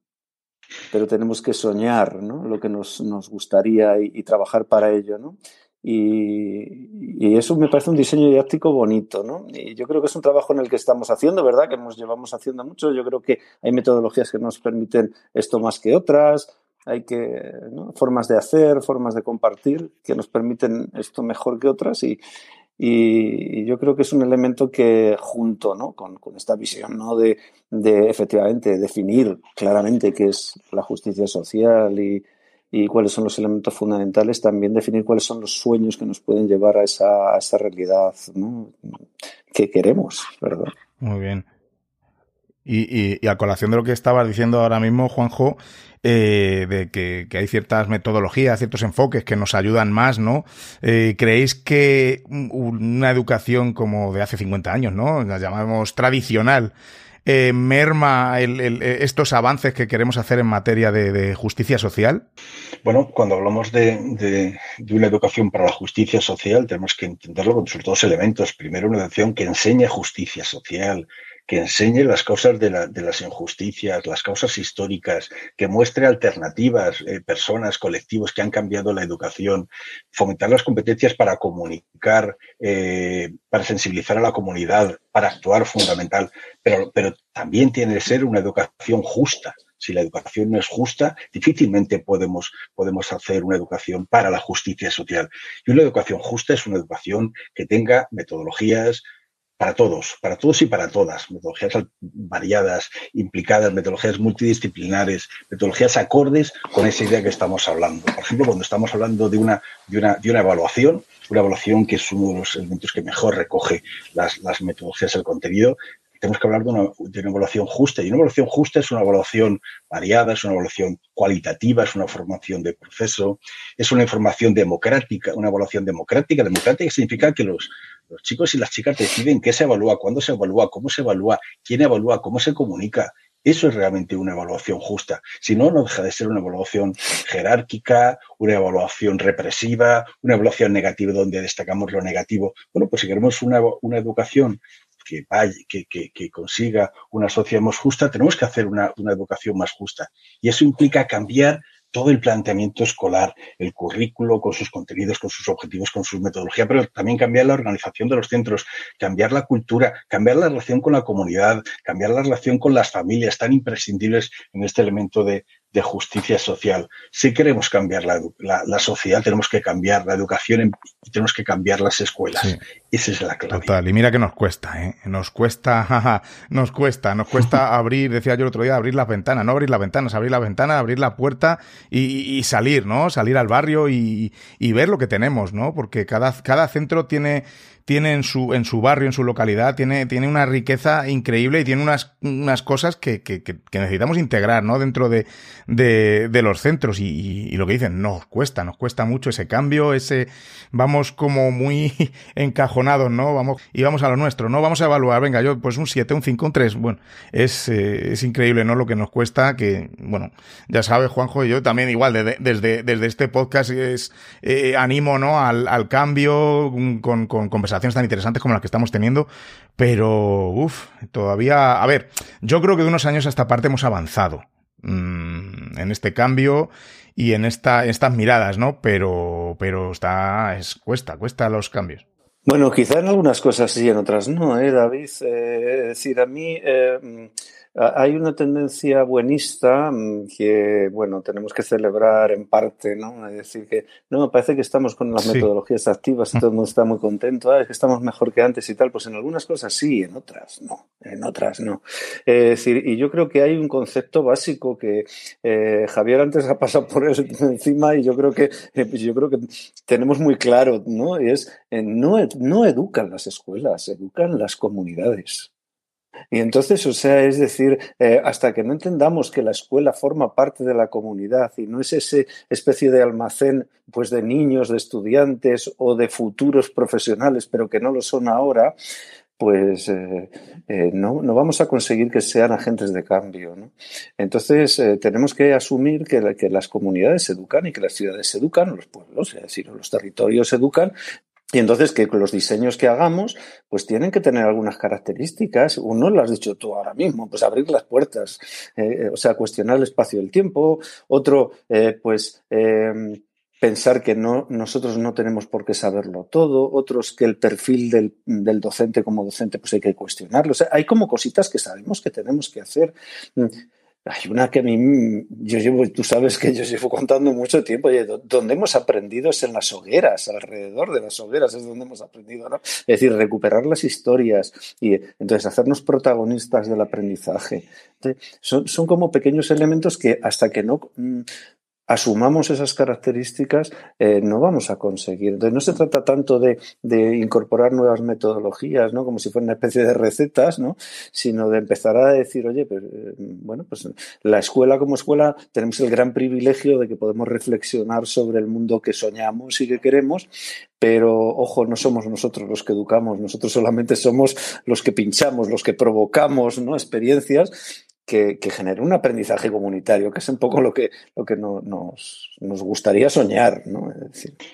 pero tenemos que soñar ¿no? lo que nos, nos gustaría y, y, trabajar para ello. ¿no? Y, y, eso me parece un diseño didáctico bonito. ¿no? Y yo creo que es un trabajo en el que estamos haciendo, ¿verdad? Que nos llevamos haciendo mucho. Yo creo que hay metodologías que nos permiten esto más que otras. Hay que, ¿no? formas de hacer, formas de compartir que nos permiten esto mejor que otras y, y, yo creo que es un elemento que junto ¿no? con, con esta visión ¿no? de, de, efectivamente definir claramente qué es la justicia social y, y cuáles son los elementos fundamentales, también definir cuáles son los sueños que nos pueden llevar a esa, a esa realidad que queremos, ¿verdad? Muy bien. Y, y, a colación de lo que estabas diciendo ahora mismo, Juanjo, eh, de que, hay ciertas metodologías, ciertos enfoques que nos ayudan más, ¿no? Eh, ¿Creéis que una educación como de hace 50 años, ¿no? La llamamos tradicional, eh, merma estos avances que queremos hacer en materia de, justicia social? Bueno, cuando hablamos de, de, una educación para la justicia social, tenemos que entenderlo con sus dos elementos. Primero, una educación que enseñe justicia social, que enseñe las causas de, las injusticias, las causas históricas, que muestre alternativas, eh, personas, colectivos que han cambiado la educación, fomentar las competencias para comunicar, eh, para sensibilizar a la comunidad, para actuar fundamental, pero, pero también tiene que ser una educación justa. Si la educación no es justa, difícilmente podemos, podemos hacer una educación para la justicia social. Y una educación justa es una educación que tenga metodologías, para todos, para todos y para todas, metodologías variadas, implicadas, metodologías multidisciplinares, metodologías acordes con esa idea que estamos hablando. Por ejemplo, cuando estamos hablando de una, de una, de una evaluación, una evaluación que es uno de los elementos que mejor recoge las, las metodologías del contenido, tenemos que hablar de una, de una, evaluación justa. Y una evaluación justa es una evaluación variada, es una evaluación cualitativa, es una formación de proceso, es una información democrática, una evaluación democrática. Democrática significa que los, los chicos y las chicas deciden qué se evalúa, cuándo se evalúa, cómo se evalúa, quién evalúa, cómo se comunica. Eso es realmente una evaluación justa. Si no, no deja de ser una evaluación jerárquica, una evaluación represiva, una evaluación negativa donde destacamos lo negativo. Bueno, pues si queremos una, una educación que, vaya, que, que, que, consiga una sociedad más justa, tenemos que hacer una, una educación más justa. Y eso implica cambiar todo el planteamiento escolar, el currículo con sus contenidos, con sus objetivos, con su metodología, pero también cambiar la organización de los centros, cambiar la cultura, cambiar la relación con la comunidad, cambiar la relación con las familias, tan imprescindibles en este elemento de, de justicia social. Si queremos cambiar la, la, sociedad, tenemos que cambiar la educación y tenemos que cambiar las escuelas. Esa es la clave. Total, y mira que nos cuesta, ¿eh? Nos cuesta, nos cuesta, nos cuesta abrir, decía yo el otro día, abrir las ventanas, no abrir las ventanas, abrir la ventana, abrir la puerta y, y salir, ¿no? Salir al barrio y, y, ver lo que tenemos, ¿no? Porque cada, cada centro tiene tiene en su, en su barrio, en su localidad, tiene, tiene una riqueza increíble y tiene unas, unas cosas que, que, que necesitamos integrar, ¿no? Dentro de, de, los centros y, y, lo que dicen, nos cuesta, nos cuesta mucho ese cambio, ese, vamos como muy encajonados, ¿no? Vamos, y vamos a lo nuestro, ¿no? Vamos a evaluar, venga, yo, pues un 7, un 5, un 3, bueno, es, eh, es increíble, ¿no? Lo que nos cuesta, que, bueno, ya sabes, Juanjo, y yo también igual, de, desde, desde este podcast es, eh, animo, ¿no? Al, al cambio con, con conversaciones tan interesantes como las que estamos teniendo, pero, uff, todavía, a ver, yo creo que de unos años a esta parte hemos avanzado mmm, en este cambio y en esta, estas miradas, ¿no? Pero, pero está, es, cuesta, cuesta los cambios. Bueno, quizá en algunas cosas sí, en otras no, ¿eh, David? Eh, decir, a mí eh, hay una tendencia buenista mm, que, bueno, tenemos que celebrar en parte, ¿no? Es decir, que no me parece que estamos con las metodologías activas y todo el mundo está muy contento, ah, es que estamos mejor que antes y tal. Pues en algunas cosas sí, en otras no, en otras no. Es decir, y yo creo que hay un concepto básico que eh, Javier antes ha pasado por eso encima y yo creo que, eh, yo creo que tenemos muy claro, ¿no? Y es, eh, no, no educan las escuelas, educan las comunidades. Y entonces, o sea, es decir, eh, hasta que no entendamos que la escuela forma parte de la comunidad y no es ese especie de almacén pues de niños, de estudiantes o de futuros profesionales, pero que no lo son ahora, pues eh, eh, no, no, vamos a conseguir que sean agentes de cambio. ¿no? Entonces, tenemos que asumir que, que, las comunidades educan y que las ciudades educan, los pueblos, es decir, los territorios educan, y entonces que los diseños que hagamos, pues tienen que tener algunas características. Uno lo has dicho tú ahora mismo, pues abrir las puertas, eh, o sea, cuestionar el espacio del tiempo. Otro, eh, pues eh, pensar que no, nosotros no tenemos por qué saberlo todo. Otros que el perfil del, del, docente como docente, pues hay que cuestionarlo. O sea, hay como cositas que sabemos que tenemos que hacer. Hay una que a mí, yo llevo, tú sabes que yo llevo contando mucho tiempo, donde hemos aprendido es en las hogueras, alrededor de las hogueras es donde hemos aprendido, ¿no? Es decir, recuperar las historias y entonces hacernos protagonistas del aprendizaje. Son, son como pequeños elementos que hasta que no, mm, asumamos esas características, eh, no vamos a conseguir. Entonces, no se trata tanto de, incorporar nuevas metodologías, ¿no? Como si fuera una especie de recetas, ¿no? Sino de empezar a decir, oye, eh, bueno, pues la escuela como escuela tenemos el gran privilegio de que podemos reflexionar sobre el mundo que soñamos y que queremos, pero ojo, no somos nosotros los que educamos, nosotros solamente somos los que pinchamos, los que provocamos ¿no? experiencias que, generen un aprendizaje comunitario, que es un poco lo que, lo que nos, nos, gustaría soñar. ¿no?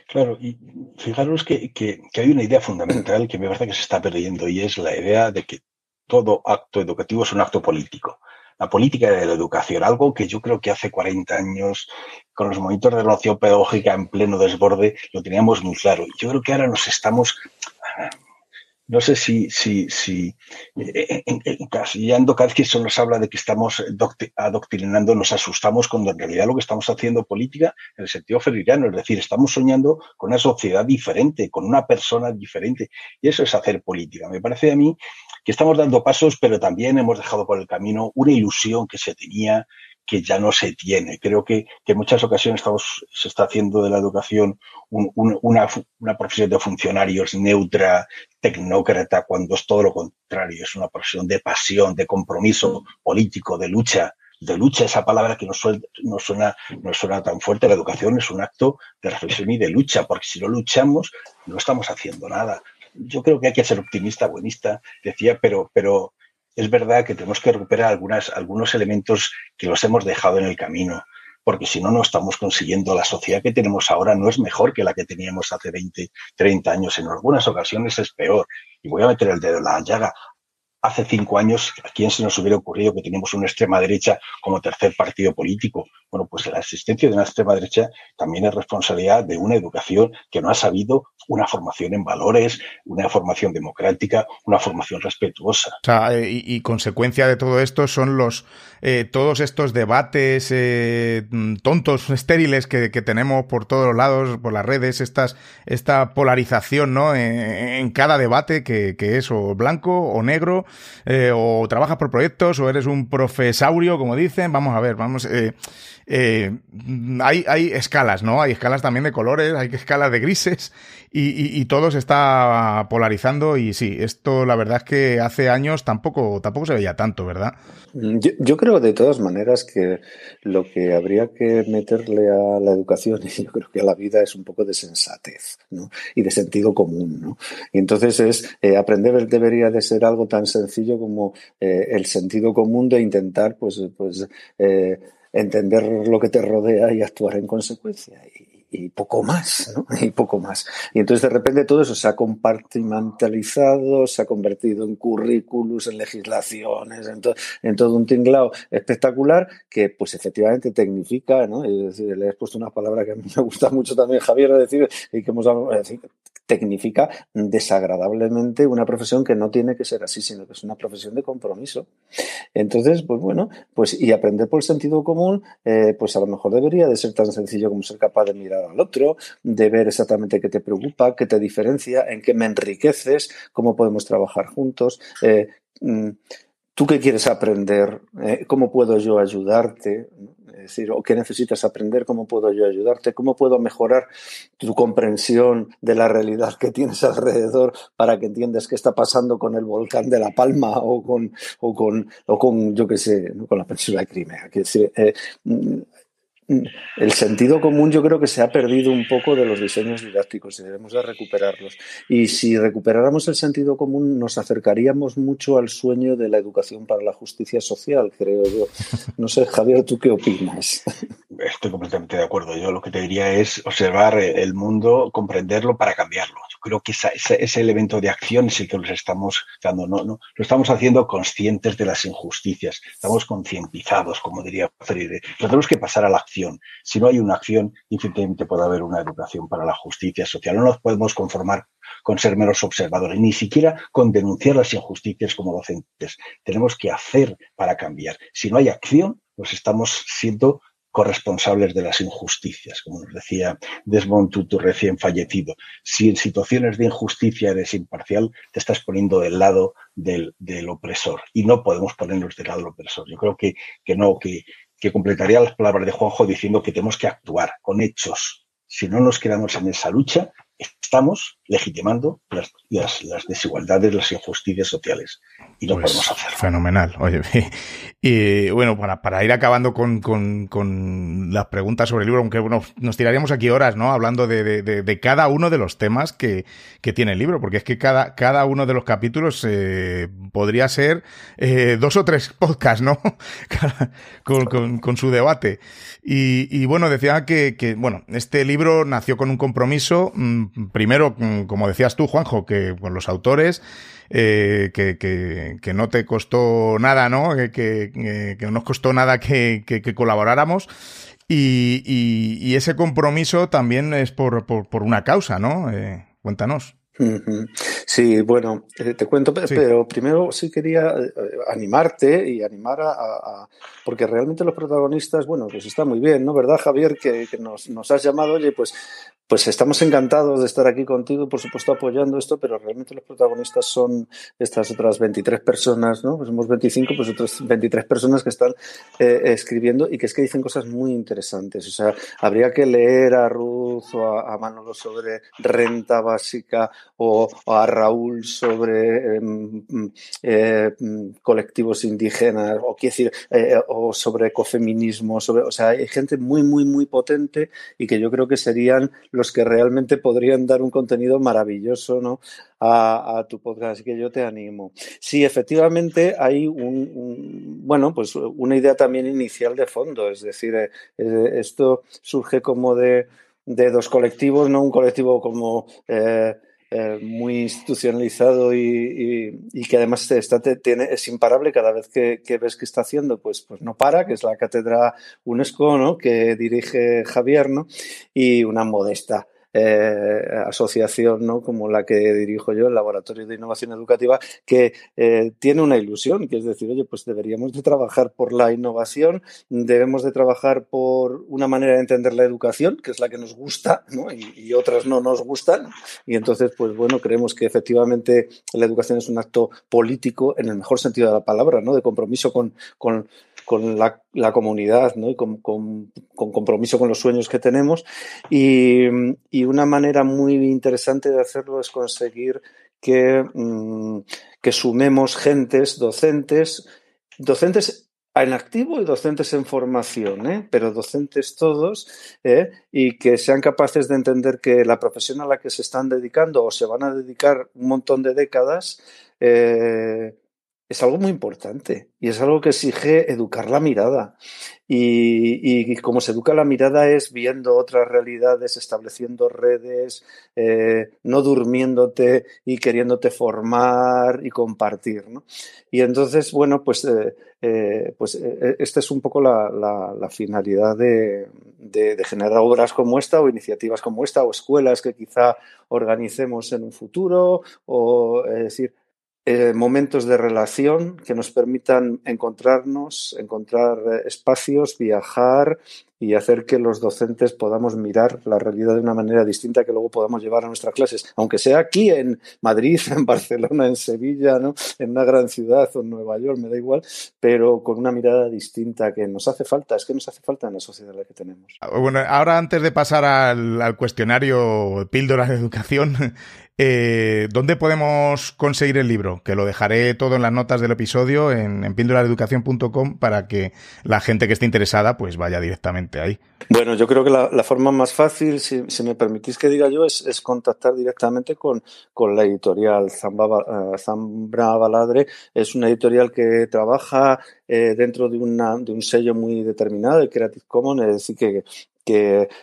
Claro, y fijaros que, que, hay una idea fundamental que me parece que se está perdiendo y es la idea de que todo acto educativo es un acto político. La política de la educación, algo que yo creo que hace 40 años, con los movimientos de relación pedagógica en pleno desborde, lo teníamos muy claro. Yo creo que ahora nos estamos no sé si, si, si eh, encasillando cada vez que se nos habla de que estamos adoctrinando, nos asustamos cuando en realidad lo que estamos haciendo política en el sentido ferririano, es decir, estamos soñando con una sociedad diferente, con una persona diferente. Y eso es hacer política. Me parece a mí que estamos dando pasos, pero también hemos dejado por el camino una ilusión que se tenía que ya no se tiene. Creo que, que en muchas ocasiones estamos, se está haciendo de la educación una, una, profesión de funcionarios neutra, tecnócrata, cuando es todo lo contrario, es una profesión de pasión, de compromiso político, de lucha, de lucha, esa palabra que no suena, no suena, no suena tan fuerte, la educación es un acto de reflexión y de lucha, porque si no luchamos, no estamos haciendo nada. Yo creo que hay que ser optimista, buenista, decía, pero, pero es verdad que tenemos que recuperar algunos elementos que los hemos dejado en el camino, porque si no, no estamos consiguiendo la sociedad que tenemos ahora, no es mejor que la que teníamos hace 20, 30 años, en algunas ocasiones es peor. Y voy a meter el dedo en la llaga hace cinco años, ¿a quién se nos hubiera ocurrido que teníamos una extrema derecha como tercer partido político? Bueno, pues la existencia de una extrema derecha también es responsabilidad de una educación que no ha sabido una formación en valores, una formación democrática, una formación respetuosa. Eh, y, consecuencia de todo esto son los eh, todos estos debates eh, tontos, estériles que, tenemos por todos lados, por las redes, estas, esta polarización, ¿no? En, cada debate que es o blanco o negro eh, o trabajas por proyectos, o eres un profesaurio, como dicen. Vamos a ver, vamos. Eh, eh, hay, hay escalas, ¿no? Hay escalas también de colores, hay escalas de grises y, todo se está polarizando y sí, esto la verdad es que hace años tampoco, tampoco se veía tanto, ¿verdad? Yo, yo creo de todas maneras que lo que habría que meterle a la educación y yo creo que a la vida es un poco de sensatez ¿no? y de sentido común. ¿no? Y entonces es eh, aprender debería de ser algo tan sencillo como eh, el sentido común de intentar pues, pues eh, entender lo que te rodea y actuar en consecuencia. Y, poco más. Y poco más. Y entonces de repente todo eso se ha compartimentalizado, se ha convertido en currículos, en legislaciones, en, todo un tinglado espectacular que pues efectivamente tecnifica, ¿no? Le he puesto una palabra que a mí me gusta mucho también, Javier, decir, y que hemos decir, tecnifica desagradablemente una profesión que no tiene que ser así, sino que es una profesión de compromiso. Entonces, pues bueno, pues y aprender por el sentido común, eh, pues a lo mejor debería de ser tan sencillo como ser capaz de mirar al otro, de ver exactamente qué te preocupa, qué te diferencia, en qué me enriqueces, cómo podemos trabajar juntos. Eh, mm, ¿Tú qué quieres aprender? Eh, ¿Cómo puedo yo ayudarte? decir, o qué necesitas aprender, cómo puedo yo ayudarte, cómo puedo mejorar tu comprensión de la realidad que tienes alrededor para que entiendas qué está pasando con el volcán de La Palma o con, o con, o con yo qué sé, con la península de Crimea. Eh, el sentido común yo creo que se ha perdido un poco de los diseños didácticos y debemos de recuperarlos. Y si recuperáramos el sentido común nos acercaríamos mucho al sueño de la educación para la justicia social, creo yo. No sé, Javier, ¿tú qué opinas? Estoy completamente de acuerdo. Yo lo que te diría es observar el mundo, comprenderlo para cambiarlo. Yo creo que ese, elemento de acción es el que nos estamos dando. No, no, lo estamos haciendo conscientes de las injusticias. Estamos concientizados, como diría Freire. Pero tenemos que pasar a la acción si no hay una acción, difícilmente puede haber una educación para la justicia social. No nos podemos conformar con ser meros observadores, ni siquiera con denunciar las injusticias como docentes. Tenemos que hacer para cambiar. Si no hay acción, pues estamos siendo corresponsables de las injusticias, como nos decía Desmond Tutu recién fallecido. Si en situaciones de injusticia eres imparcial, te estás poniendo del lado del, opresor y no podemos ponernos del lado del opresor. Yo creo que, que no, que, que completaría las palabras de Juanjo diciendo que tenemos que actuar con hechos. Si no nos quedamos en esa lucha, estamos legitimando las, las, desigualdades, las injusticias sociales. Y no pues podemos hacerlo. Fenomenal. Oye, y bueno, para, para ir acabando con, con, las preguntas sobre el libro, aunque bueno, nos tiraríamos aquí horas, ¿no? Hablando de, de, de cada uno de los temas que, que, tiene el libro, porque es que cada, cada uno de los capítulos eh, podría ser eh, dos o tres podcasts, ¿no? con, con, con, su debate. Y, y bueno, decía que, que, bueno, este libro nació con un compromiso. Mmm, primero, como decías tú, Juanjo, que con los autores, eh, que, que, no te costó nada, ¿no? Que, que, no nos costó nada que, colaboráramos. Y, y, ese compromiso también es por, por, una causa, ¿no? Eh, cuéntanos. Sí, bueno, eh, te cuento, pero primero sí quería animarte y animar a, Porque realmente los protagonistas, bueno, pues está muy bien, ¿no? ¿Verdad, Javier? Que, que nos, nos, has llamado, oye, pues pues estamos encantados de estar aquí contigo, por supuesto apoyando esto, pero realmente los protagonistas son estas otras 23 personas, ¿no? Pues somos 25, pues otras 23 personas que están eh, escribiendo y que es que dicen cosas muy interesantes. O sea, habría que leer a Ruth o a, Manolo sobre renta básica o, a Raúl sobre em, eh, colectivos indígenas o, quiero decir, eh, o sobre ecofeminismo, sobre, o sea, hay gente muy, muy, muy potente y que yo creo que serían los que realmente podrían dar un contenido maravilloso ¿no? a, tu podcast. Así que yo te animo. Sí, efectivamente hay un, bueno, pues una idea también inicial de fondo. Es decir, eh, eh, esto surge como de, dos colectivos, no un colectivo como eh, muy institucionalizado y, que además está, tiene, es imparable cada vez que, ves que está haciendo, pues, pues no para, que es la cátedra UNESCO, ¿no? que dirige Javier, ¿no? y una modesta eh, asociación ¿no? como la que dirijo yo, el Laboratorio de Innovación Educativa, que eh, tiene una ilusión, que es decir, oye, pues deberíamos de trabajar por la innovación, debemos de trabajar por una manera de entender la educación, que es la que nos gusta, ¿no? y, otras no nos gustan, y entonces, pues bueno, creemos que efectivamente la educación es un acto político en el mejor sentido de la palabra, ¿no? de compromiso con, con con la, la comunidad ¿no? y con, con, con, compromiso con los sueños que tenemos. Y, y, una manera muy interesante de hacerlo es conseguir que, mm, que sumemos gentes, docentes, docentes en activo y docentes en formación, ¿eh? pero docentes todos, ¿eh? y que sean capaces de entender que la profesión a la que se están dedicando o se van a dedicar un montón de décadas, eh, es algo muy importante y es algo que exige educar la mirada. Y, y como se educa la mirada es viendo otras realidades, estableciendo redes, eh, no durmiéndote y queriéndote formar y compartir. ¿no? Y entonces, bueno, pues, eh, eh, pues esta es un poco la, la, finalidad de, de, de, generar obras como esta o iniciativas como esta o escuelas que quizá organicemos en un futuro o es decir, eh, momentos de relación que nos permitan encontrarnos, encontrar eh, espacios, viajar y hacer que los docentes podamos mirar la realidad de una manera distinta que luego podamos llevar a nuestras clases, aunque sea aquí en Madrid, en Barcelona, en Sevilla, ¿no? en una gran ciudad o en Nueva York, me da igual, pero con una mirada distinta que nos hace falta, es que nos hace falta en la sociedad en la que tenemos. Bueno, ahora antes de pasar al, cuestionario Píldoras de Educación, eh, ¿Dónde podemos conseguir el libro? Que lo dejaré todo en las notas del episodio en, en píldolareducación.com para que la gente que esté interesada pues vaya directamente ahí. Bueno, yo creo que la, forma más fácil, si, me permitís que diga yo, es, contactar directamente con, con la editorial Zambra, eh, Zambra Baladre. Es una editorial que trabaja eh, dentro de, una, de un sello muy determinado, el Creative Commons, es decir, que,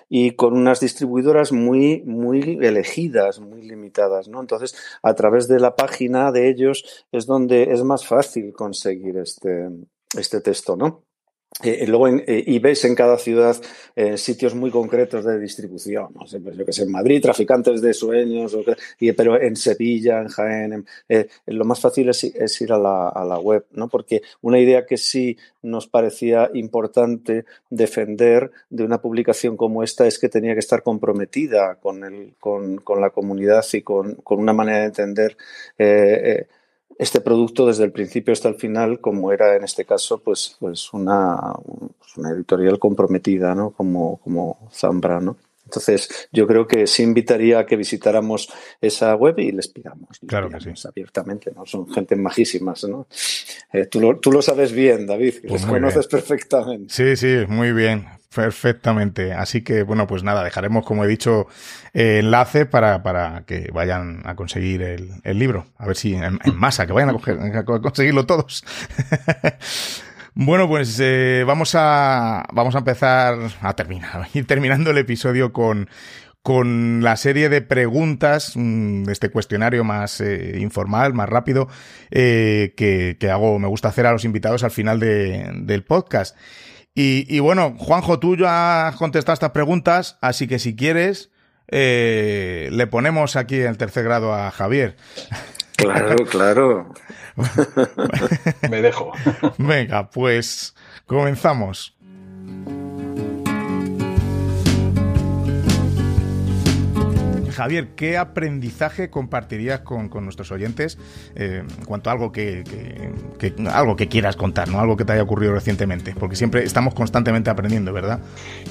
y con unas distribuidoras muy, muy elegidas, muy limitadas, ¿no? Entonces, a través de la página de ellos es donde es más fácil conseguir este, este texto, ¿no? Eh, luego eh, y ves en cada ciudad eh, sitios muy concretos de distribución, no pues yo que sé, en Madrid, traficantes de sueños, pero en Sevilla, en Jaén, lo más fácil es, ir a la, web, ¿no? Porque una idea que sí nos parecía importante defender de una publicación como esta es que tenía que estar comprometida con, el, con, la comunidad y con, una manera de entender este producto desde el principio hasta el final, como era en este caso, pues, pues una, pues editorial comprometida, ¿no? Como, como Zambra, ¿no? Entonces, yo creo que sí invitaría a que visitáramos esa web y les pidamos. claro que sí. Abiertamente, ¿no? Son gente majísimas, ¿no? Eh, tú, lo, tú, lo, sabes bien, David, pues los conoces perfectamente. Sí, sí, muy bien. Perfectamente. Así que, bueno, pues nada, dejaremos, como he dicho, eh, enlace para, para, que vayan a conseguir el, el libro. A ver si en, en masa, que vayan a, coger, a conseguirlo todos. Bueno, pues eh, vamos, a, vamos a empezar a terminar, a ir terminando el episodio con, con la serie de preguntas mm, este cuestionario más eh, informal, más rápido, eh, que, que, hago, me gusta hacer a los invitados al final de, del podcast. Y, y, bueno, Juanjo, tú ya has contestado estas preguntas, así que si quieres, eh, le ponemos aquí el tercer grado a Javier. Claro, claro. Me dejo. Venga, pues comenzamos. Javier, ¿qué aprendizaje compartirías con, con nuestros oyentes eh, en cuanto a algo que, que, que, algo que quieras contar, ¿no? Algo que te haya ocurrido recientemente, porque siempre estamos constantemente aprendiendo, ¿verdad?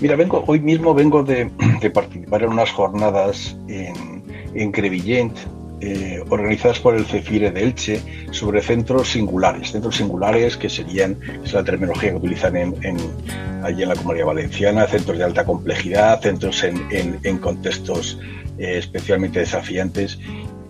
Mira, vengo, hoy mismo vengo de, de participar en unas jornadas en, en Crevillent, eh, organizadas por el CEFIRE de Elche sobre centros singulares, centros singulares que serían, es la terminología que utilizan en, en, allí en la Comunidad Valenciana, centros de alta complejidad, centros en, en, contextos eh, especialmente desafiantes.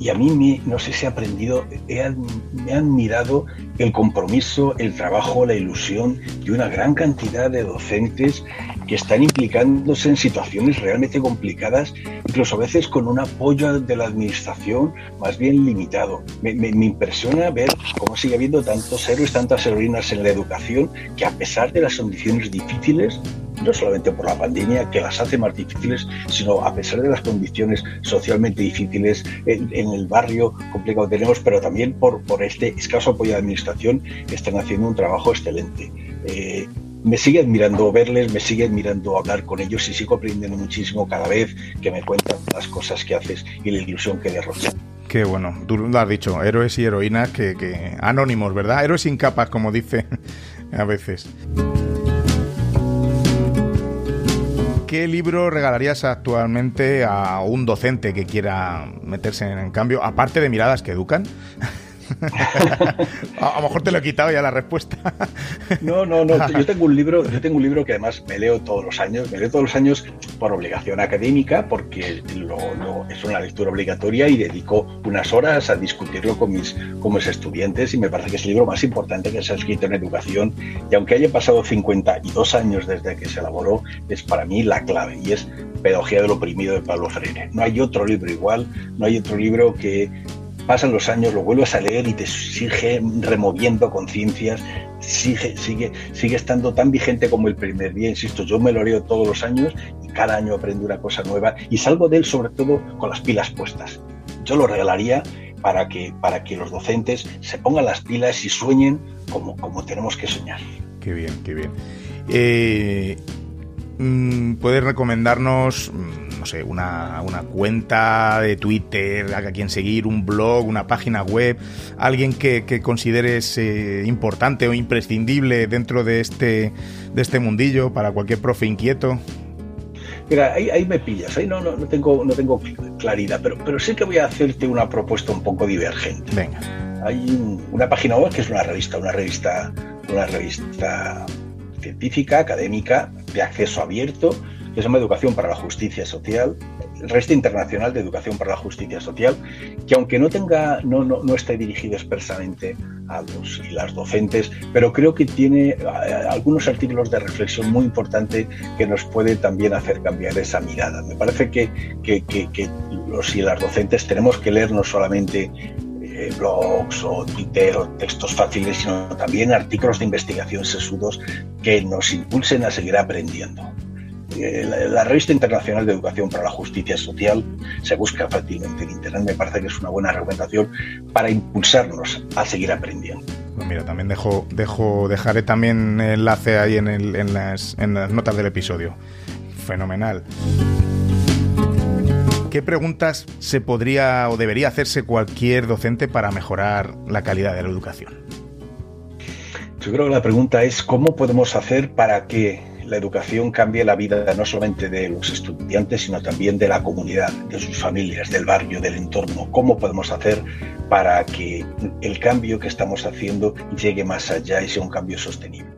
Y a mí, me, no sé si he aprendido, me ha admirado el compromiso, el trabajo, la ilusión de una gran cantidad de docentes que están implicándose en situaciones realmente complicadas, incluso a veces con un apoyo de la administración más bien limitado. Me, impresiona ver cómo sigue habiendo tantos héroes, tantas heroínas en la educación, que a pesar de las condiciones difíciles, no solamente por la pandemia, que las hace más difíciles, sino a pesar de las condiciones socialmente difíciles en, el barrio complicado que tenemos, pero también por, por este escaso apoyo de la administración, están haciendo un trabajo excelente. Eh, me sigue admirando verles, me sigue admirando hablar con ellos y sigo aprendiendo muchísimo cada vez que me cuentan las cosas que haces y la ilusión que derrochan. Qué bueno, tú lo has dicho, héroes y heroínas que, que anónimos, ¿verdad? Héroes sin capas, como dice a veces. ¿Qué libro regalarías actualmente a un docente que quiera meterse en cambio, aparte de miradas que educan? a, lo mejor te lo he quitado ya la respuesta. no, no, no. Yo tengo un libro, yo tengo un libro que además me leo todos los años, me leo todos los años por obligación académica, porque es una lectura obligatoria y dedico unas horas a discutirlo con mis, con mis estudiantes y me parece que es el libro más importante que se ha escrito en educación y aunque haya pasado 52 años desde que se elaboró, es para mí la clave y es Pedagogía del oprimido de Pablo Freire. No hay otro libro igual, no hay otro libro que pasan los años, lo vuelves a leer y te sigue removiendo conciencias, sigue, sigue, sigue estando tan vigente como el primer día, insisto, yo me lo leo todos los años y cada año aprendo una cosa nueva y salgo de él sobre todo con las pilas puestas. Yo lo regalaría para que, para que los docentes se pongan las pilas y sueñen como, como tenemos que soñar. Qué bien, qué bien. Eh, ¿Puedes recomendarnos no sé, una, una, cuenta de Twitter a quien seguir, un blog, una página web, alguien que, que consideres eh, importante o imprescindible dentro de este, de este mundillo para cualquier profe inquieto? Mira, ahí, ahí me pillas, ahí no, no, no, tengo, no tengo claridad, pero, pero sí que voy a hacerte una propuesta un poco divergente. Venga. Hay un, una página web que es una revista, una revista, una revista científica, académica, de acceso abierto, que se llama Educación para la Justicia Social, Resta Internacional de Educación para la Justicia Social, que aunque no tenga, no, no, no esté dirigido expresamente a los y las docentes, pero creo que tiene algunos artículos de reflexión muy importante que nos puede también hacer cambiar esa mirada. Me parece que, que, que, que los y las docentes tenemos que leer no solamente eh, blogs o Twitter o textos fáciles, sino también artículos de investigación sesudos que nos impulsen a seguir aprendiendo. La Revista Internacional de Educación para la Justicia Social se busca fácilmente en Internet. Me parece que es una buena recomendación para impulsarnos a seguir aprendiendo. Pues mira, también dejo, dejo, dejaré también enlace ahí en, el, en, las, en las notas del episodio. Fenomenal. ¿qué preguntas se podría o debería hacerse cualquier docente para mejorar la calidad de la educación? Yo creo que la pregunta es cómo podemos hacer para que la educación cambie la vida no solamente de los estudiantes, sino también de la comunidad, de sus familias, del barrio, del entorno. ¿Cómo podemos hacer para que el cambio que estamos haciendo llegue más allá y sea un cambio sostenible?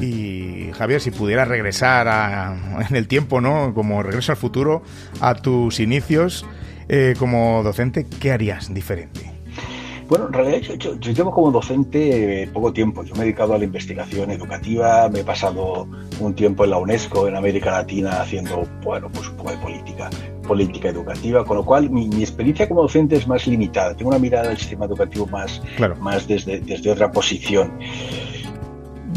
Y Javier, si pudieras regresar en el tiempo, ¿no? Como regreso al futuro, a tus inicios eh, como docente, ¿qué harías diferente? Bueno, en realidad yo, llevo como docente eh, poco tiempo. Yo me he dedicado a la investigación educativa, me he pasado un tiempo en la UNESCO, en América Latina, haciendo, bueno, pues un poco de política, política educativa, con lo cual mi, experiencia como docente es más limitada. Tengo una mirada del sistema educativo más, más desde, desde otra posición.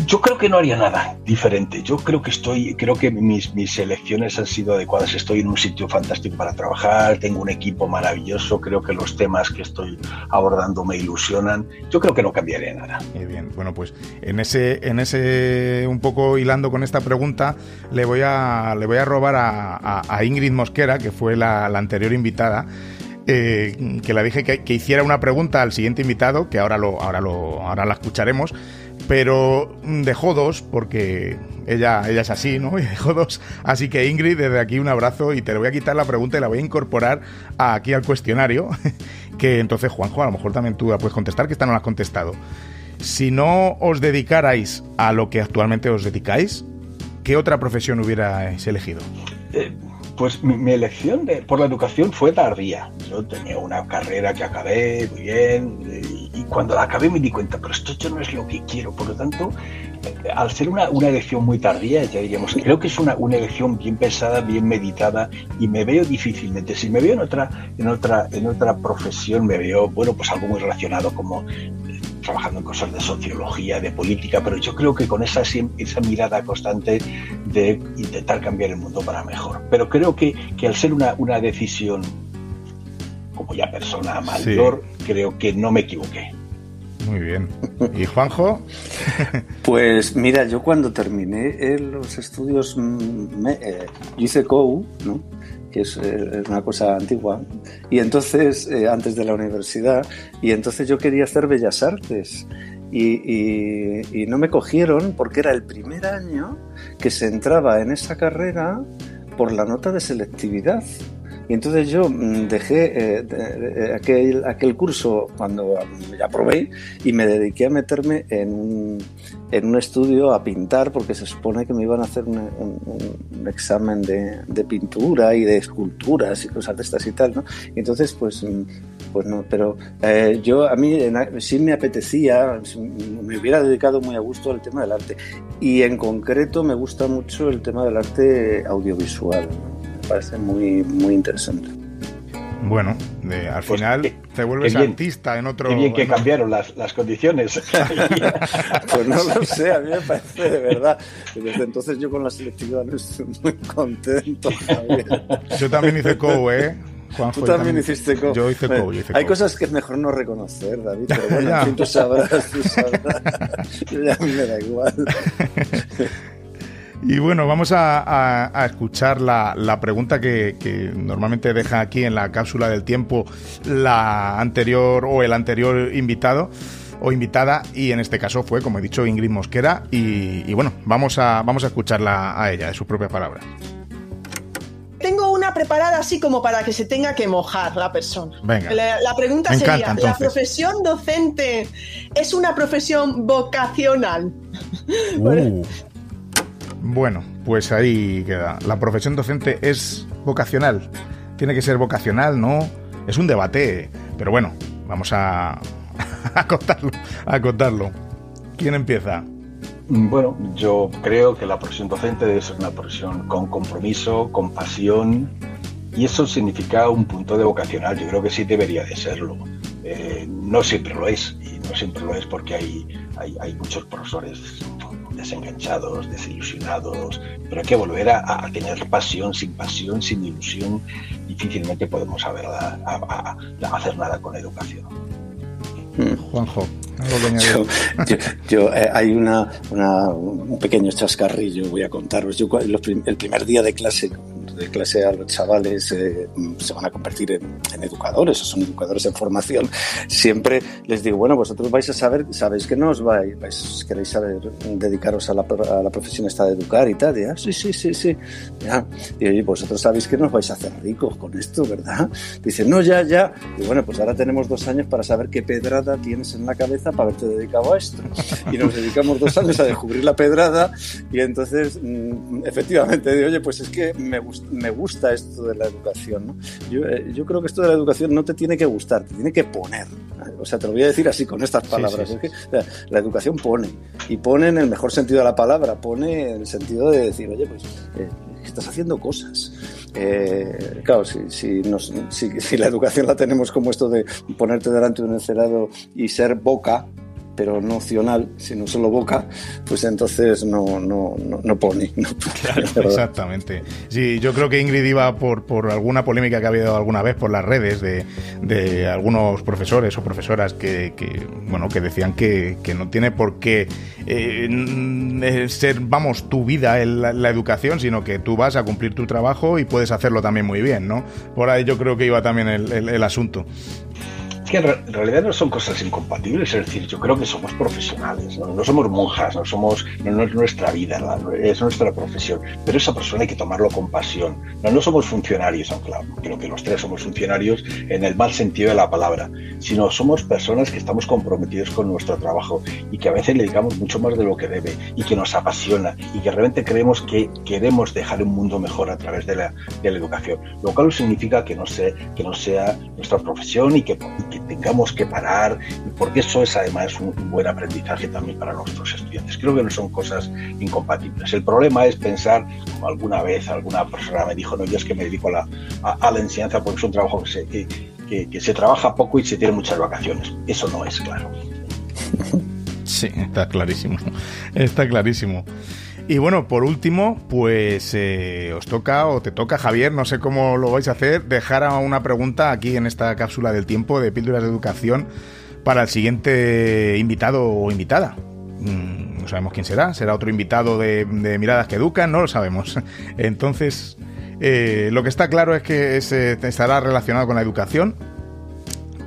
Yo creo que no haría nada diferente. Yo creo que estoy, creo que mis, mis elecciones han sido adecuadas. Estoy en un sitio fantástico para trabajar, tengo un equipo maravilloso, creo que los temas que estoy abordando me ilusionan. Yo creo que no cambiaría nada. Muy bien, bueno, pues en ese, en ese, un poco hilando con esta pregunta, le voy a, le voy a robar a, Ingrid Mosquera, que fue la, anterior invitada. Eh, que la dije que, que, hiciera una pregunta al siguiente invitado, que ahora lo, ahora lo, ahora la escucharemos, pero dejó dos porque ella, ella es así, ¿no? Y dejó dos. Así que Ingrid, desde aquí un abrazo y te voy a quitar la pregunta y la voy a incorporar aquí al cuestionario, que entonces Juanjo, a lo mejor también tú la puedes contestar, que esta no la has contestado. Si no os dedicarais a lo que actualmente os dedicáis, ¿qué otra profesión hubierais elegido? Eh, pues mi, elección por la educación fue tardía. Yo tenía una carrera que acabé muy bien y, cuando la acabé me di cuenta, pero esto yo no es lo que quiero. Por lo tanto, eh, al ser una, elección muy tardía, ya diríamos, creo que es una, una elección bien pensada, bien meditada y me veo difícilmente. Si me veo en otra, en otra, en otra profesión, me veo, bueno, pues algo muy relacionado como trabajando en cosas de sociología, de política, pero yo creo que con esa, esa mirada constante de intentar cambiar el mundo para mejor. Pero creo que, que al ser una, una decisión como ya persona mayor, creo que no me equivoqué. Muy bien. ¿Y Juanjo? Pues mira, yo cuando terminé los estudios, mm, me, eh, hice COU, ¿no? que eh, es, una cosa antigua, y entonces, eh, antes de la universidad, y entonces yo quería hacer bellas artes. Y, y, no me cogieron porque era el primer año que se entraba en esa carrera por la nota de selectividad. Y entonces yo mm, dejé eh, eh, aquel, aquel curso cuando ya probé y me dediqué a meterme en un, en un estudio a pintar porque se supone que me iban a hacer un, examen de, pintura y de esculturas y cosas de estas y tal, ¿no? Entonces, pues, mm, pues no, pero eh, yo a mí sí me apetecía, me hubiera dedicado muy a gusto al tema del arte y en concreto me gusta mucho el tema del arte audiovisual parece muy, muy interesante. Bueno, al pues final te vuelves artista en otro. Qué bien que cambiaron las, las condiciones. pues no lo sé, a mí me parece de verdad. Desde entonces yo con la selectividad no estoy muy contento. Yo también hice COU, ¿eh? tú también, hiciste COU. Yo hice COU. Hay cosas que es mejor no reconocer, David, pero bueno, tú sabrás, tú sabrás. a mí me da igual. Y bueno, vamos a, escuchar la, pregunta que, normalmente deja aquí en la cápsula del tiempo la anterior o el anterior invitado o invitada y en este caso fue, como he dicho, Ingrid Mosquera y, bueno, vamos a, vamos a escucharla a ella, de sus propias palabras. Tengo una preparada así como para que se tenga que mojar la persona. Venga. La, pregunta sería, ¿la profesión docente es una profesión vocacional? Uh. Bueno, pues ahí queda. La profesión docente es vocacional. Tiene que ser vocacional, ¿no? Es un debate, pero bueno, vamos a, a contarlo, a. ¿Quién empieza? Bueno, yo creo que la profesión docente debe ser una profesión con compromiso, con pasión, y eso significa un punto de vocacional. Yo creo que sí debería de serlo. Eh, no siempre lo es, y no siempre lo es porque hay, hay muchos profesores desenganchados, desilusionados, pero hay que volver a, tener pasión, sin pasión, sin ilusión, difícilmente podemos hacer nada con educación. Hmm. Juanjo. Yo, eh, hay una, un pequeño chascarrillo, voy a contaros. Yo, el primer día de clase de clase a los chavales eh, se van a convertir en, educadores o son educadores en formación, siempre les digo, bueno, vosotros vais a saber, sabéis que no os vais, vais queréis saber dedicaros a la, a la profesión esta de educar y tal, y, ah, sí, sí, sí, sí, ya. y vosotros sabéis que no os vais a hacer ricos con esto, ¿verdad? Dicen, no, ya, ya, y bueno, pues ahora tenemos dos años para saber qué pedrada tienes en la cabeza para haberte dedicado a esto, y nos dedicamos dos años a descubrir la pedrada, y entonces, mm, efectivamente, digo, oye, pues es que me gusta me gusta esto de la educación. Eh, yo, creo que esto de la educación no te tiene que gustar, te tiene que poner. O sea, te lo voy a decir así con estas palabras. la, educación pone, y pone en el mejor sentido de la palabra, pone en el sentido de decir, oye, pues eh, estás haciendo cosas. Eh, claro, si, si, si, la educación la tenemos como esto de ponerte delante de un encerado y ser boca, pero no opcional, sino solo boca, pues entonces no, no, no, pone. exactamente. Sí, yo creo que Ingrid iba por, por alguna polémica que ha habido alguna vez por las redes de, de algunos profesores o profesoras que, que bueno, que decían que, que, no tiene por qué eh, ser, vamos, tu vida la, la, educación, sino que tú vas a cumplir tu trabajo y puedes hacerlo también muy bien, ¿no? Por ahí yo creo que iba también el, el, el asunto que en realidad no son cosas incompatibles, es decir, yo creo que somos profesionales, no, somos monjas, no somos, no, es nuestra vida, es nuestra profesión, pero esa persona hay que tomarlo con pasión. No, no somos funcionarios, aunque creo que los tres somos funcionarios en el mal sentido de la palabra, sino somos personas que estamos comprometidos con nuestro trabajo y que a veces le dedicamos mucho más de lo que debe y que nos apasiona y que realmente creemos que queremos dejar un mundo mejor a través de la, de la educación, lo cual significa que no, sea, que no sea nuestra profesión y que, que tengamos que parar, porque eso es además un, buen aprendizaje también para nuestros estudiantes. Creo que no son cosas incompatibles. El problema es pensar, como alguna vez alguna persona me dijo, no, yo es que me dedico a la, a, la enseñanza porque es un trabajo que se, que, que, se trabaja poco y se tiene muchas vacaciones. Eso no es claro. Sí, está clarísimo. Está clarísimo. Y bueno, por último, pues eh, os toca o te toca, Javier, no sé cómo lo vais a hacer, dejar una pregunta aquí en esta cápsula del tiempo de píldoras de educación para el siguiente invitado o invitada. Mm, no sabemos quién será, será otro invitado de, Miradas que Educan, no lo sabemos. Entonces, eh, lo que está claro es que estará relacionado con la educación.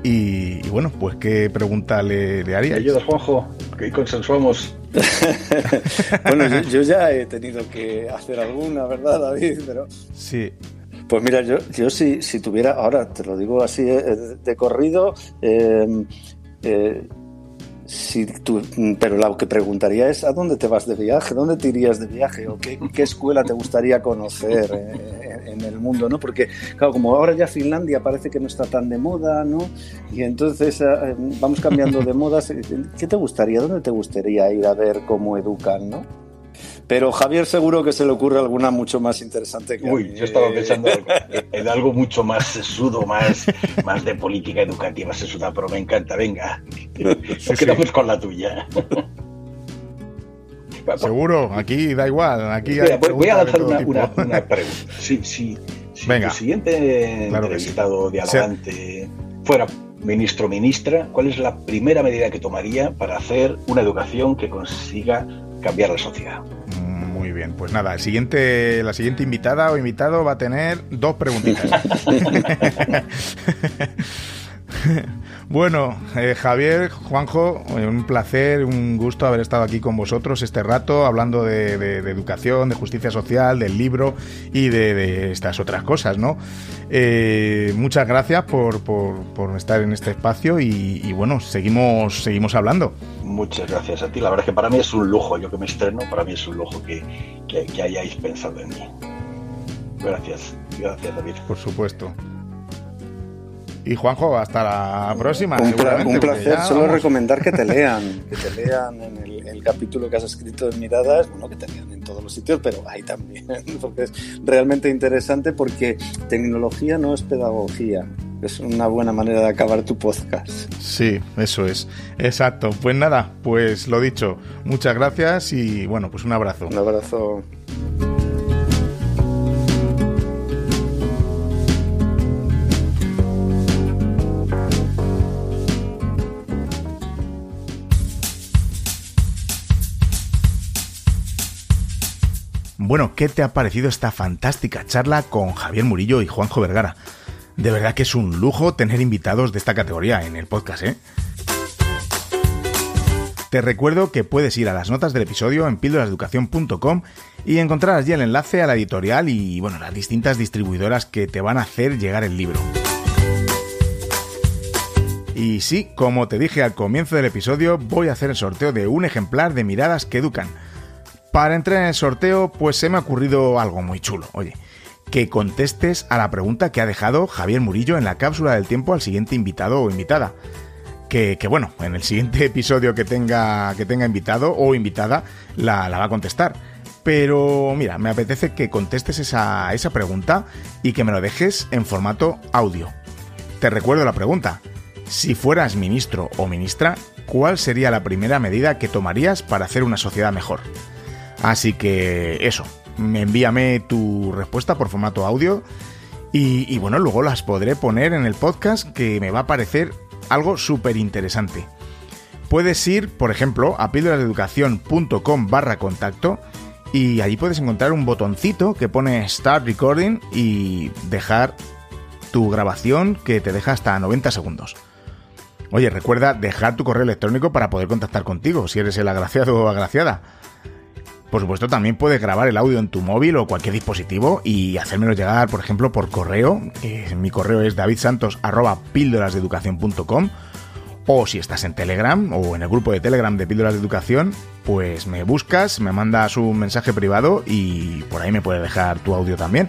Y, bueno, pues qué pregunta le, le haríais. Ayuda, Juanjo, que consensuamos. bueno, yo, ya he tenido que hacer alguna, ¿verdad, David? Pero... Sí. Pues mira, yo, yo si, si tuviera, ahora te lo digo así eh, de, corrido, eh, eh, si tú, pero lo que preguntaría es ¿a dónde te vas de viaje? ¿Dónde te irías de viaje? ¿O qué, qué escuela te gustaría conocer en, el mundo? ¿no? Porque, claro, como ahora ya Finlandia parece que no está tan de moda, ¿no? Y entonces eh, vamos cambiando de modas. ¿Qué te gustaría? ¿Dónde te gustaría ir a ver cómo educan, no? Pero Javier seguro que se le ocurre alguna mucho más interesante que Uy, yo estaba pensando en algo mucho más sesudo, más, más de política educativa sesuda, pero me encanta, venga. Nos quedamos con la tuya. Seguro, aquí da igual. Aquí voy, a lanzar una, pregunta. Si, si, si Venga. tu siguiente claro entrevistado de adelante fuera ministro o ministra, ¿cuál es la primera medida que tomaría para hacer una educación que consiga cambiar la sociedad? Muy bien, pues nada, el siguiente, la siguiente invitada o invitado va a tener dos preguntitas. Bueno, eh, Javier, Juanjo, eh, un placer, un gusto haber estado aquí con vosotros este rato hablando de, educación, de justicia social, del libro y de, estas otras cosas, ¿no? Eh, muchas gracias por, estar en este espacio y, bueno, seguimos, seguimos hablando. Muchas gracias a ti. La verdad es que para mí es un lujo, yo que me estreno, para mí es un lujo que, que hayáis pensado en mí. Gracias, gracias David. Por supuesto. Y Juanjo, hasta la próxima. Un, placer, solo recomendar que te lean, que te lean en el, capítulo que has escrito en Miradas, bueno, que te lean en todos los sitios, pero ahí también, porque es realmente interesante porque tecnología no es pedagogía. Es una buena manera de acabar tu podcast. Sí, eso es. Exacto. Pues nada, pues lo dicho. Muchas gracias y bueno, pues un abrazo. Un abrazo. Bueno, ¿qué te ha parecido esta fantástica charla con Javier Murillo y Juanjo Vergara? De verdad que es un lujo tener invitados de esta categoría en el podcast, ¿eh? Te recuerdo que puedes ir a las notas del episodio en píldorasdeducación.com y encontrar allí el enlace a la editorial y bueno, las distintas distribuidoras que te van a hacer llegar el libro. Y sí, como te dije al comienzo del episodio, voy a hacer el sorteo de un ejemplar de Miradas que Educan. Para entrar en el sorteo, pues se me ha ocurrido algo muy chulo. Oye, que contestes a la pregunta que ha dejado Javier Murillo en la cápsula del tiempo al siguiente invitado o invitada. Que, bueno, en el siguiente episodio que tenga, que tenga invitado o invitada la, va a contestar. Pero mira, me apetece que contestes esa, esa pregunta y que me lo dejes en formato audio. Te recuerdo la pregunta. Si fueras ministro o ministra, ¿cuál sería la primera medida que tomarías para hacer una sociedad mejor? Así que eso, envíame tu respuesta por formato audio y, bueno, luego las podré poner en el podcast que me va a parecer algo súper interesante. Puedes ir, por ejemplo, a píldorasdeeducación.com barra contacto y allí puedes encontrar un botoncito que pone Start Recording y dejar tu grabación que te deja hasta 90 segundos. Oye, recuerda dejar tu correo electrónico para poder contactar contigo si eres el agraciado o agraciada. Por supuesto, también puedes grabar el audio en tu móvil o cualquier dispositivo y hacérmelo llegar, por ejemplo, por correo. mi correo es davidsantos.píldorasdeeducación.com o si estás en Telegram o en el grupo de Telegram de Píldoras de Educación, pues me buscas, me mandas un mensaje privado y por ahí me puedes dejar tu audio también.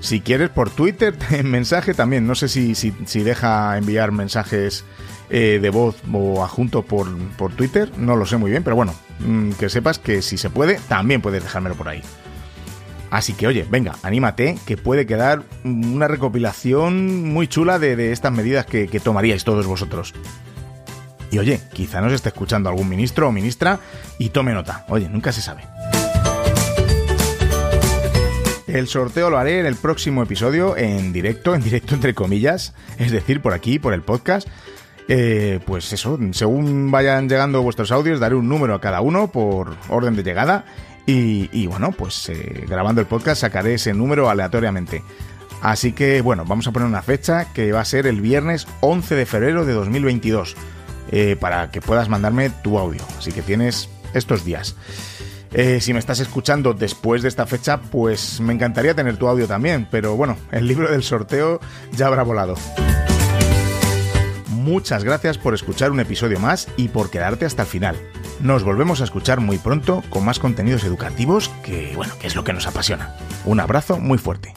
Si quieres por Twitter, en mensaje también. No sé si, si deja enviar mensajes eh, de voz o adjunto por, por Twitter, no lo sé muy bien, pero bueno, que sepas que si se puede, también puedes dejármelo por ahí. Así que oye, venga, anímate, que puede quedar una recopilación muy chula de, estas medidas que, que tomaríais todos vosotros. Y oye, quizá nos esté escuchando algún ministro o ministra y tome nota. Oye, nunca se sabe. El sorteo lo haré en el próximo episodio en directo, en directo entre comillas, es decir, por aquí, por el podcast. Eh, pues eso, según vayan llegando vuestros audios, daré un número a cada uno por orden de llegada. Y, bueno, pues eh, grabando el podcast sacaré ese número aleatoriamente. Así que bueno, vamos a poner una fecha que va a ser el viernes 11 de febrero de 2022 eh, para que puedas mandarme tu audio. Así que tienes estos días. si me estás escuchando después de esta fecha, pues me encantaría tener tu audio también, pero bueno, el libro del sorteo ya habrá volado muchas gracias por escuchar un episodio más y por quedarte hasta el final. Nos volvemos a escuchar muy pronto con más contenidos educativos que, bueno, que es lo que nos apasiona. Un abrazo muy fuerte.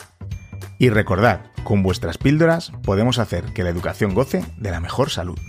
Y recordad, con vuestras píldoras podemos hacer que la educación goce de la mejor salud.